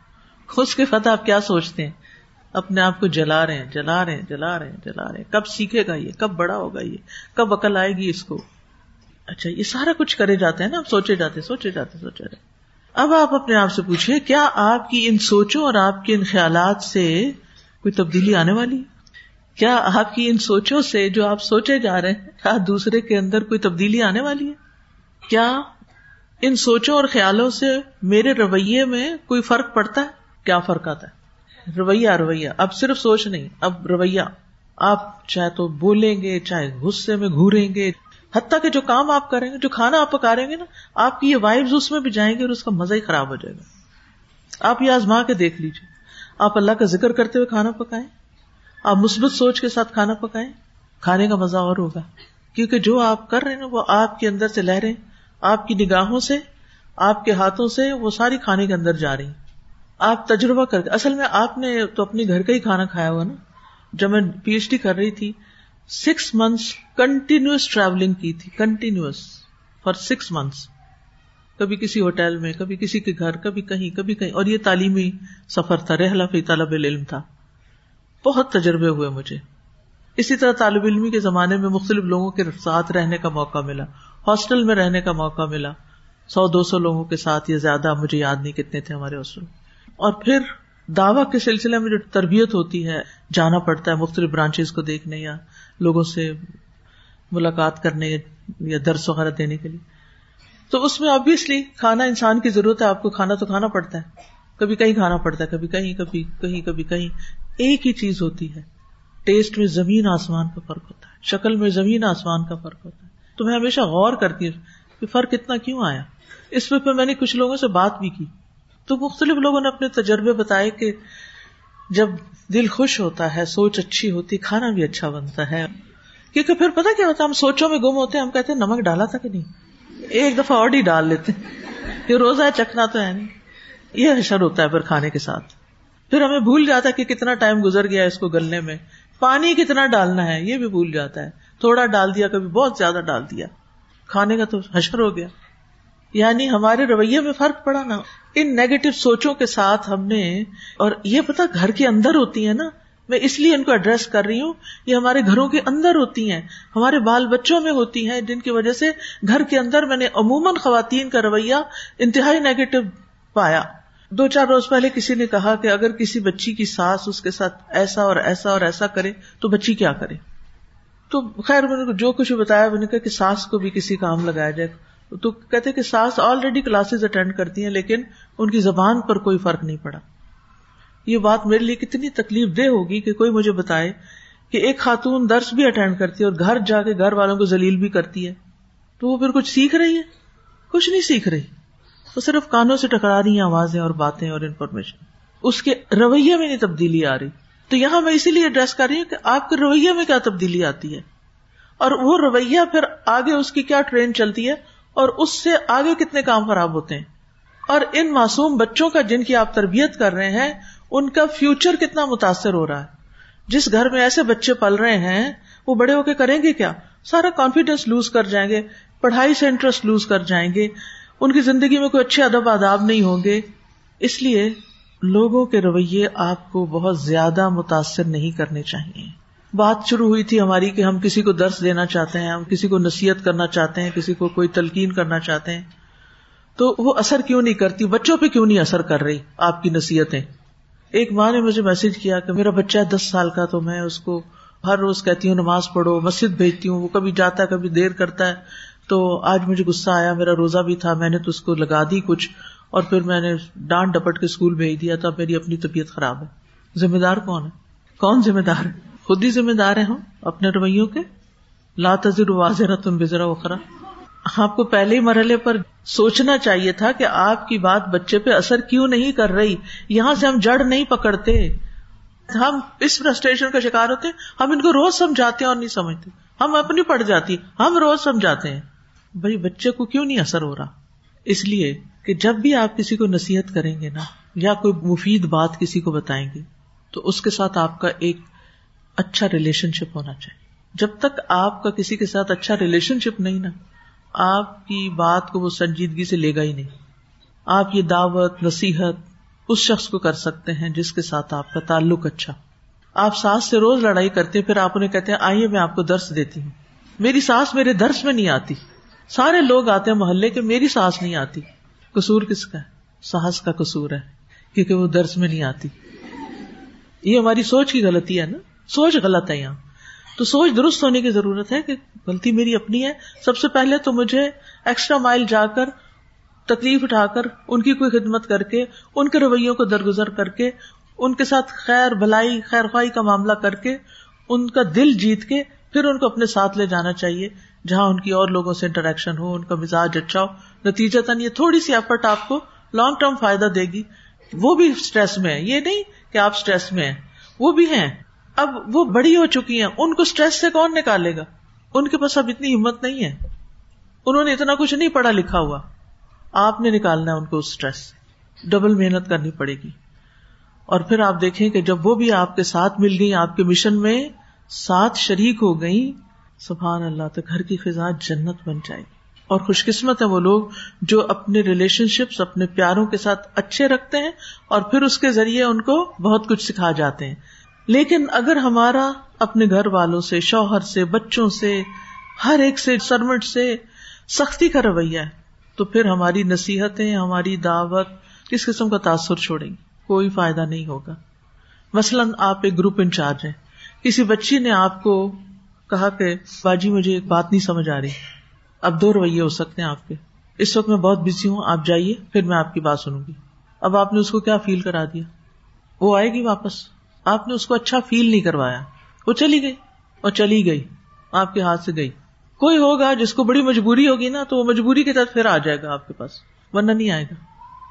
اس کے فتح آپ کیا سوچتے ہیں؟ اپنے آپ کو جلا رہے ہیں، جلا رہے ہیں، جلا رہے ہیں، جلا رہے ہیں۔ کب سیکھے گا یہ؟ کب بڑا ہوگا یہ؟ کب عقل آئے گی اس کو؟ اچھا یہ سارا کچھ کرے جاتے ہیں نا سوچے جاتے سوچے جاتے سوچے جاتے اب آپ اپنے آپ سے پوچھے کیا آپ کی ان سوچوں اور آپ کے ان خیالات سے کوئی تبدیلی آنے والی کیا آپ کی ان سوچوں سے جو آپ سوچے جا رہے ہیں، کیا دوسرے کے اندر کوئی تبدیلی آنے والی ہے؟ کیا ان سوچوں اور خیالوں سے میرے رویے میں کوئی فرق پڑتا ہے؟ کیا فرق آتا ہے؟ رویہ رویہ۔ اب صرف سوچ نہیں، اب رویہ۔ آپ چاہے تو بولیں گے، چاہے غصے میں گوریں گے۔ حتیٰ کہ جو کام آپ کریں گے، جو کھانا آپ پکا رہیں گے نا، آپ کی یہ وائبز اس میں بھی جائیں گے اور اس کا مزہ ہی خراب ہو جائے گا۔ آپ یہ آزما کے دیکھ لیجیے آپ اللہ کا ذکر کرتے ہوئے کھانا پکائیں۔ آپ مثبت سوچ کے ساتھ کھانا پکائیں۔ کھانے کا مزہ اور ہوگا۔ کیونکہ جو آپ کر رہے ہیں وہ آپ کے اندر سے لہریں۔ آپ کی نگاہوں سے، آپ کے ہاتھوں سے وہ ساری کھانے کے اندر جا رہی۔ آپ تجربہ کر کے، اصل میں آپ نے تو اپنے گھر کا ہی کھانا کھایا ہوا نا۔ جب میں پی ایچ ڈی کر رہی تھی سکس منتھس کنٹینیوس ٹریولنگ کی تھی کنٹینیوس فار سکس منتھس کبھی کسی ہوٹل میں، کبھی کسی کے گھر، کبھی کہیں کبھی کہیں۔ اور یہ تعلیمی سفر تھا، رحلہ فی طلب علم تھا۔ بہت تجربے ہوئے مجھے۔ اسی طرح طالب علمی کے زمانے میں مختلف لوگوں کے ساتھ رہنے کا موقع ملا۔ ہاسٹل میں رہنے کا موقع ملا۔ سو دو سو لوگوں کے ساتھ یہ زیادہ مجھے یاد نہیں کتنے تھے ہمارے ہاسٹل اور پھر دعوی کے سلسلے میں جو تربیت ہوتی ہے، جانا پڑتا ہے مختلف برانچز کو دیکھنے یا لوگوں سے ملاقات کرنے یا درس وغیرہ دینے کے لیے۔ تو اس میں آبیسلی کھانا انسان کی ضرورت ہے، آپ کو کھانا تو کھانا پڑتا ہے۔ کبھی کہیں کھانا پڑتا ہے، کبھی کہیں کبھی کہیں کبھی کہیں۔ ایک ہی چیز ہوتی ہے ٹیسٹ میں زمین آسمان کا فرق ہوتا ہے، شکل میں زمین آسمان کا فرق ہوتا ہے۔ تو میں ہمیشہ غور کرتی ہوں کہ فرق اتنا کیوں آیا؟ اس پہ پھر میں نے کچھ لوگوں سے بات بھی کی۔ تو مختلف لوگوں نے اپنے تجربے بتائے کہ جب دل خوش ہوتا ہے، سوچ اچھی ہوتی، کھانا بھی اچھا بنتا ہے۔ کیونکہ پھر پتا کیا ہوتا ہے، ہم سوچوں میں گم ہوتے ہیں، ہم کہتے ہیں، نمک ڈالا تھا کہ نہیں؟ ایک دفعہ اور ہی ڈال لیتے یہ روزہ چکھنا تو ہے نہیں۔ یہ حشر ہوتا ہے پھر کھانے کے ساتھ۔ پھر ہمیں بھول جاتا ہے کہ کتنا ٹائم گزر گیا اس کو گلنے میں۔ پانی کتنا ڈالنا ہے، یہ بھی بھول جاتا ہے۔ تھوڑا ڈال دیا، کبھی بہت زیادہ ڈال دیا۔ کھانے کا تو حشر ہو گیا۔ یعنی ہمارے رویے میں فرق پڑا نا۔ ان نیگیٹو سوچوں کے ساتھ ہم نے، اور یہ پتا گھر کے اندر ہوتی ہے نا۔ میں اس لیے ان کو ایڈریس کر رہی ہوں، یہ ہمارے گھروں کے اندر ہوتی ہیں۔ ہمارے بال بچوں میں ہوتی ہیں، جن کی وجہ سے گھر کے اندر میں نے عموماً خواتین کا رویہ انتہائی نیگیٹو پایا۔ دو چار روز پہلے کسی نے کہا کہ اگر کسی بچی کی ساس اس کے ساتھ ایسا اور ایسا اور ایسا کرے، تو بچی کیا کرے؟ تو خیر میں نے جو کچھ بتایا میں نے کہا کہ ساس کو بھی کسی کام لگایا جائے۔ تو کہتے کہ ساس آلریڈی کلاسز اٹینڈ کرتی ہیں، لیکن ان کی زبان پر کوئی فرق نہیں پڑا۔ یہ بات میرے لیے کتنی تکلیف دہ ہوگی کہ کوئی مجھے بتائے کہ ایک خاتون درس بھی اٹینڈ کرتی ہے اور گھر جا کے گھر والوں کو ذلیل بھی کرتی ہے۔ تو وہ پھر کچھ سیکھ رہی ہے کچھ نہیں سیکھ رہی۔ وہ صرف کانوں سے ٹکرا رہی ہیں آوازیں اور باتیں اور انفارمیشن اس کے رویے میں نہیں تبدیلی آ رہی۔ تو یہاں میں اسی لیے ایڈریس کر رہی ہوں کہ آپ کے رویے میں کیا تبدیلی آتی ہے؟ اور وہ رویہ پھر آگے اس کی کیا ٹرین چلتی ہے؟ اور اس سے آگے کتنے کام خراب ہوتے ہیں؟ اور ان معصوم بچوں کا جن کی آپ تربیت کر رہے ہیں، ان کا فیوچر کتنا متاثر ہو رہا ہے؟ جس گھر میں ایسے بچے پل رہے ہیں، وہ بڑے ہو کے کریں گے کیا؟ سارا کانفیڈینس لوز کر جائیں گے، پڑھائی سے انٹرسٹ لوز کر جائیں گے، ان کی زندگی میں کوئی اچھے ادب آداب نہیں ہوں گے۔ اس لیے لوگوں کے رویے آپ کو بہت زیادہ متاثر نہیں کرنے چاہیے۔ بات شروع ہوئی تھی ہماری کہ ہم کسی کو درس دینا چاہتے ہیں، ہم کسی کو نصیحت کرنا چاہتے ہیں، کسی کو کوئی تلقین کرنا چاہتے ہیں۔ تو وہ اثر کیوں نہیں کرتی؟ بچوں پہ کیوں نہیں اثر کر رہی آپ کی نصیحتیں؟ ایک ماں نے مجھے میسج کیا کہ میرا بچہ ہے دس سال کا تو میں اس کو ہر روز کہتی ہوں، نماز پڑھو، مسجد بھیجتی ہوں، وہ کبھی جاتا ہے، کبھی دیر کرتا ہے۔ تو آج مجھے غصہ آیا، میرا روزہ بھی تھا، میں نے تو اس کو لگا دی کچھ۔ اور پھر میں نے ڈانٹ ڈپٹ کے اسکول بھیج دیا تو اب میری اپنی طبیعت خراب ہے۔ ذمہ دار کون ہے؟ کون ذمہ دار ہے؟ خود ہی ذمہ دار ہم، اپنے رویوں کے؟ لا تذر واضح تم بزرا وخرا۔ آپ کو پہلے ہی مرحلے پر سوچنا چاہیے تھا کہ آپ کی بات بچے پہ اثر کیوں نہیں کر رہی۔ یہاں سے ہم جڑ نہیں پکڑتے۔ ہم اس فرسٹریشن کا شکار ہوتے ہم ان کو روز سمجھاتے ہیں اور نہیں سمجھتے۔ ہم اپنی پڑ جاتی ہم روز سمجھاتے ہیں۔ بھائی بچے کو کیوں نہیں اثر ہو رہا؟ اس لیے کہ جب بھی آپ کسی کو نصیحت کریں گے نا، یا کوئی مفید بات کسی کو بتائیں گے، تو اس کے ساتھ آپ کا ایک اچھا ریلیشن شپ ہونا چاہیے۔ جب تک آپ کا کسی کے ساتھ اچھا ریلیشن شپ نہیں نا، آپ کی بات کو وہ سنجیدگی سے لے گا ہی نہیں۔ آپ یہ دعوت، نصیحت اس شخص کو کر سکتے ہیں جس کے ساتھ آپ کا تعلق اچھا۔ آپ ساس سے روز لڑائی کرتے پھر آپ انہیں کہتے ہیں، آئیے میں آپ کو درس دیتی ہوں۔ میری ساس میرے درس میں نہیں آتی۔ سارے لوگ آتے ہیں محلے کے، میری ساس نہیں آتی۔ کسور کس کا ہے؟ ساس کا کسور ہے، کیونکہ وہ درس میں نہیں آتی۔ یہ ہماری سوچ کی غلطی ہے نا۔ سوچ غلط ہے یہاں۔ تو سوچ درست ہونے کی ضرورت ہے کہ غلطی میری اپنی ہے۔ سب سے پہلے تو مجھے ایکسٹرا مائل جا کر تکلیف اٹھا کر ان کی کوئی خدمت کر کے، ان کے رویوں کو درگزر کر کے، ان کے ساتھ خیر، بھلائی، خیر خواہی کا معاملہ کر کے، ان کا دل جیت کے پھر ان کو اپنے ساتھ لے جانا چاہیے۔ جہاں ان کی اور لوگوں سے انٹریکشن ہو، ان کا مزاج اچھا ہو۔ نتیجہ تن یہ تھوڑی سی ایفرٹ آپ کو لانگ ٹرم فائدہ دے گی۔ وہ بھی اسٹریس میں ہے یہ نہیں کہ آپ اسٹریس میں ہیں۔ وہ بھی ہیں۔ اب وہ بڑی ہو چکی ہیں۔ ان کو اسٹریس سے کون نکالے گا؟ ان کے پاس اب اتنی ہمت نہیں ہے۔ انہوں نے اتنا کچھ نہیں پڑھا لکھا ہوا۔ آپ نے نکالنا ہے ان کو اسٹریس سے۔ ڈبل محنت کرنی پڑے گی۔ اور پھر آپ دیکھیں کہ جب وہ بھی آپ کے ساتھ مل گئی آپ کے مشن میں ساتھ شریک ہو گئی سبحان اللہ، تو گھر کی فضا جنت بن جائے گی۔ اور خوش قسمت ہے وہ لوگ جو اپنے ریلیشن شپس اپنے پیاروں کے ساتھ اچھے رکھتے ہیں اور پھر اس کے ذریعے ان کو بہت کچھ سکھا جاتے ہیں۔ لیکن اگر ہمارا اپنے گھر والوں سے، شوہر سے، بچوں سے، ہر ایک سے سرمٹ سے سختی کا رویہ ہے، تو پھر ہماری نصیحتیں، ہماری دعوت کس قسم کا تاثر چھوڑیں گی؟ کوئی فائدہ نہیں ہوگا۔ مثلاً آپ ایک گروپ انچارج ہیں۔ کسی بچی نے آپ کو کہا کہ باجی مجھے ایک بات نہیں سمجھ آ رہی۔ اب دو رویے ہو سکتے ہیں آپ کے۔ اس وقت میں بہت بزی ہوں، آپ جائیے، پھر میں آپ کی بات سنوں گی۔ اب آپ نے اس کو کیا فیل کرا دیا؟ وہ آئے گی واپس۔ آپ نے اس کو اچھا فیل نہیں کروایا۔ وہ چلی گئی اور چلی گئی۔ آپ کے ہاتھ سے گئی۔ کوئی ہوگا جس کو بڑی مجبوری ہوگی نا، تو وہ مجبوری کے تحت پھر آ جائے گا آپ کے پاس۔ ورنہ نہیں آئے گا۔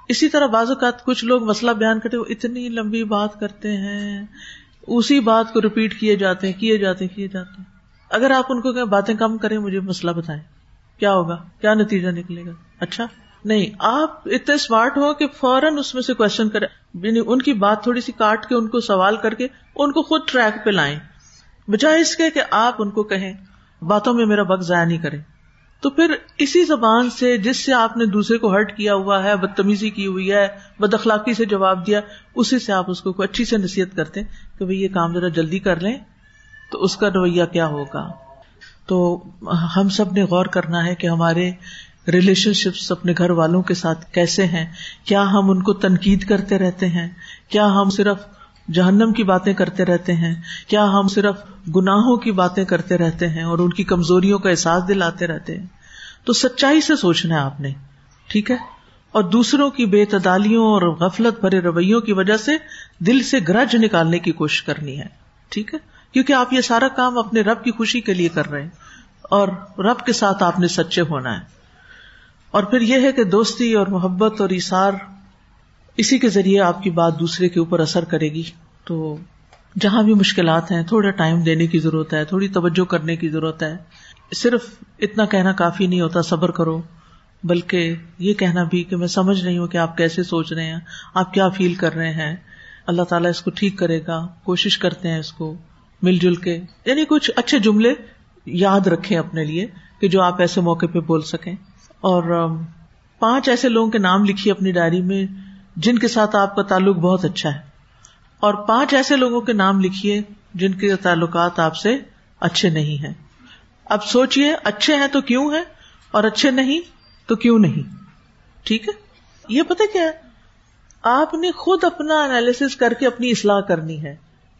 اسی طرح بعض اوقات کچھ لوگ مسئلہ بیان کرتے وہ اتنی لمبی بات کرتے ہیں۔ اسی بات کو ریپیٹ کیے جاتے ہیں، کیے جاتے ہیں، کیے جاتے ہیں۔ اگر آپ ان کو کہ باتیں کم کریں، مجھے مسئلہ بتائیں۔ کیا ہوگا؟ کیا نتیجہ نکلے گا؟ اچھا؟ نہیں، آپ اتنے اسمارٹ ہو کہ فوراً اس میں سے کوشچن کریں۔ یعنی ان کی بات تھوڑی سی کاٹ کے ان کو سوال کر کے ان کو خود ٹریک پہ لائیں۔ بجائے اس کے کہ آپ ان کو کہیں، باتوں میں میرا وقت ضائع نہیں کرے تو پھر اسی زبان سے جس سے آپ نے دوسرے کو ہرٹ کیا ہوا ہے، بدتمیزی کی ہوئی ہے بد اخلاقی سے جواب دیا، اسی سے آپ اس کو اچھی سے نصیحت کرتے کہ بھائی یہ کام ذرا جلدی کر لیں۔ تو اس کا رویہ کیا ہوگا؟ تو ہم سب نے غور کرنا ہے کہ ہمارے ریلیشن شپس اپنے گھر والوں کے ساتھ کیسے ہیں؟ کیا ہم ان کو تنقید کرتے رہتے ہیں؟ کیا ہم صرف جہنم کی باتیں کرتے رہتے ہیں؟ کیا ہم صرف گناہوں کی باتیں کرتے رہتے ہیں اور ان کی کمزوریوں کا احساس دلاتے رہتے ہیں؟ تو سچائی سے سوچنا ہے آپ نے، ٹھیک ہے؟ اور دوسروں کی بے تعدالیوں اور غفلت بھرے رویوں کی وجہ سے دل سے گرج نکالنے کی کوشش کرنی ہے، ٹھیک ہے؟ کیونکہ آپ یہ سارا کام اپنے رب کی خوشی کے لیے کر رہے ہیں اور رب کے ساتھ آپ نے سچے ہونا ہے۔ اور پھر یہ ہے کہ دوستی اور محبت اور اثار اسی کے ذریعے آپ کی بات دوسرے کے اوپر اثر کرے گی۔ تو جہاں بھی مشکلات ہیں، تھوڑا ٹائم دینے کی ضرورت ہے، تھوڑی توجہ کرنے کی ضرورت ہے۔ صرف اتنا کہنا کافی نہیں ہوتا، صبر کرو۔ بلکہ یہ کہنا بھی کہ میں سمجھ رہی ہوں کہ آپ کیسے سوچ رہے ہیں، آپ کیا فیل کر رہے ہیں۔ اللہ تعالیٰ اس کو ٹھیک کرے گا، کوشش کرتے ہیں اس کو۔ مل جل کے یعنی کچھ اچھے جملے یاد رکھیں اپنے لیے کہ جو آپ ایسے موقع پہ بول سکیں۔ اور پانچ ایسے لوگوں کے نام لکھیے اپنی ڈائری میں جن کے ساتھ آپ کا تعلق بہت اچھا ہے۔ اور پانچ ایسے لوگوں کے نام لکھیے جن کے تعلقات آپ سے اچھے نہیں ہیں۔ اب سوچیے اچھے ہیں تو کیوں ہے اور اچھے نہیں تو کیوں نہیں؟ ٹھیک ہے؟ یہ پتہ کیا ہے؟ آپ نے خود اپنا انالیس کر کے اپنی اصلاح کرنی ہے۔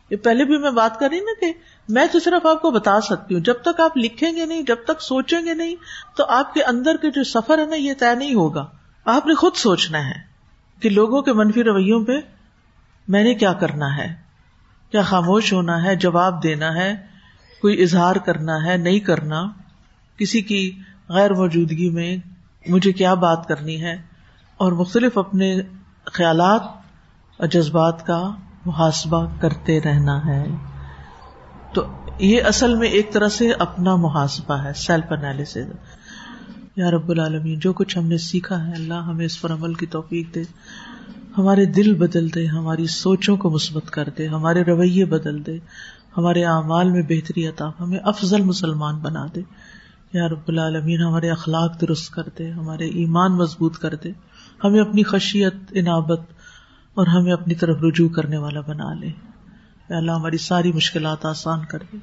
یہ پہلے بھی میں بات کر رہی نا کہ میں تو صرف آپ کو بتا سکتی ہوں، جب تک آپ لکھیں گے نہیں، جب تک سوچیں گے نہیں، تو آپ کے اندر کے جو سفر ہے نا، یہ طے نہیں ہوگا۔ آپ نے خود سوچنا ہے کہ لوگوں کے منفی رویوں پہ میں نے کیا کرنا ہے۔ کیا خاموش ہونا ہے، جواب دینا ہے، کوئی اظہار کرنا ہے، نہیں کرنا۔ کسی کی غیر موجودگی میں مجھے کیا بات کرنی ہے؟ اور مختلف اپنے خیالات اور جذبات کا محاسبہ کرتے رہنا ہے۔ تو یہ اصل میں ایک طرح سے اپنا محاسبہ ہے سیلف انالیس یا رب العالمین، جو کچھ ہم نے سیکھا ہے، اللہ ہمیں اس پر عمل کی توفیق دے۔ ہمارے دل بدل دے، ہماری سوچوں کو مثبت کر دے، ہمارے رویے بدل دے۔ ہمارے اعمال میں بہتری عطا، ہمیں افضل مسلمان بنا دے۔ یا رب العالمین، ہمارے اخلاق درست کر دے، ہمارے ایمان مضبوط کر دے۔ ہمیں اپنی خشیت، انابت اور ہمیں اپنی طرف رجوع کرنے والا بنا لے۔ اللہ، ہماری ساری مشکلات آسان کر دے۔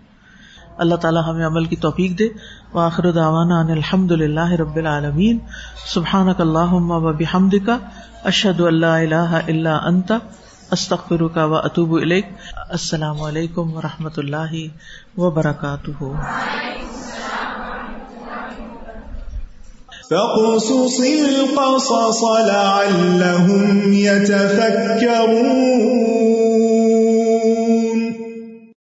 اللہ تعالیٰ ہمیں عمل کی توفیق دے۔ وآخر دعوانا ان الحمد للہ رب العالمین۔ سبحانک اللہم و بحمد کا اشہد اللہ الہ الا انت۔ استغفرک و اتوب الیک۔ السلام علیکم و رحمۃ اللہ وبرکاتہ۔ فاقصص القصص لعلهم يتفكرون.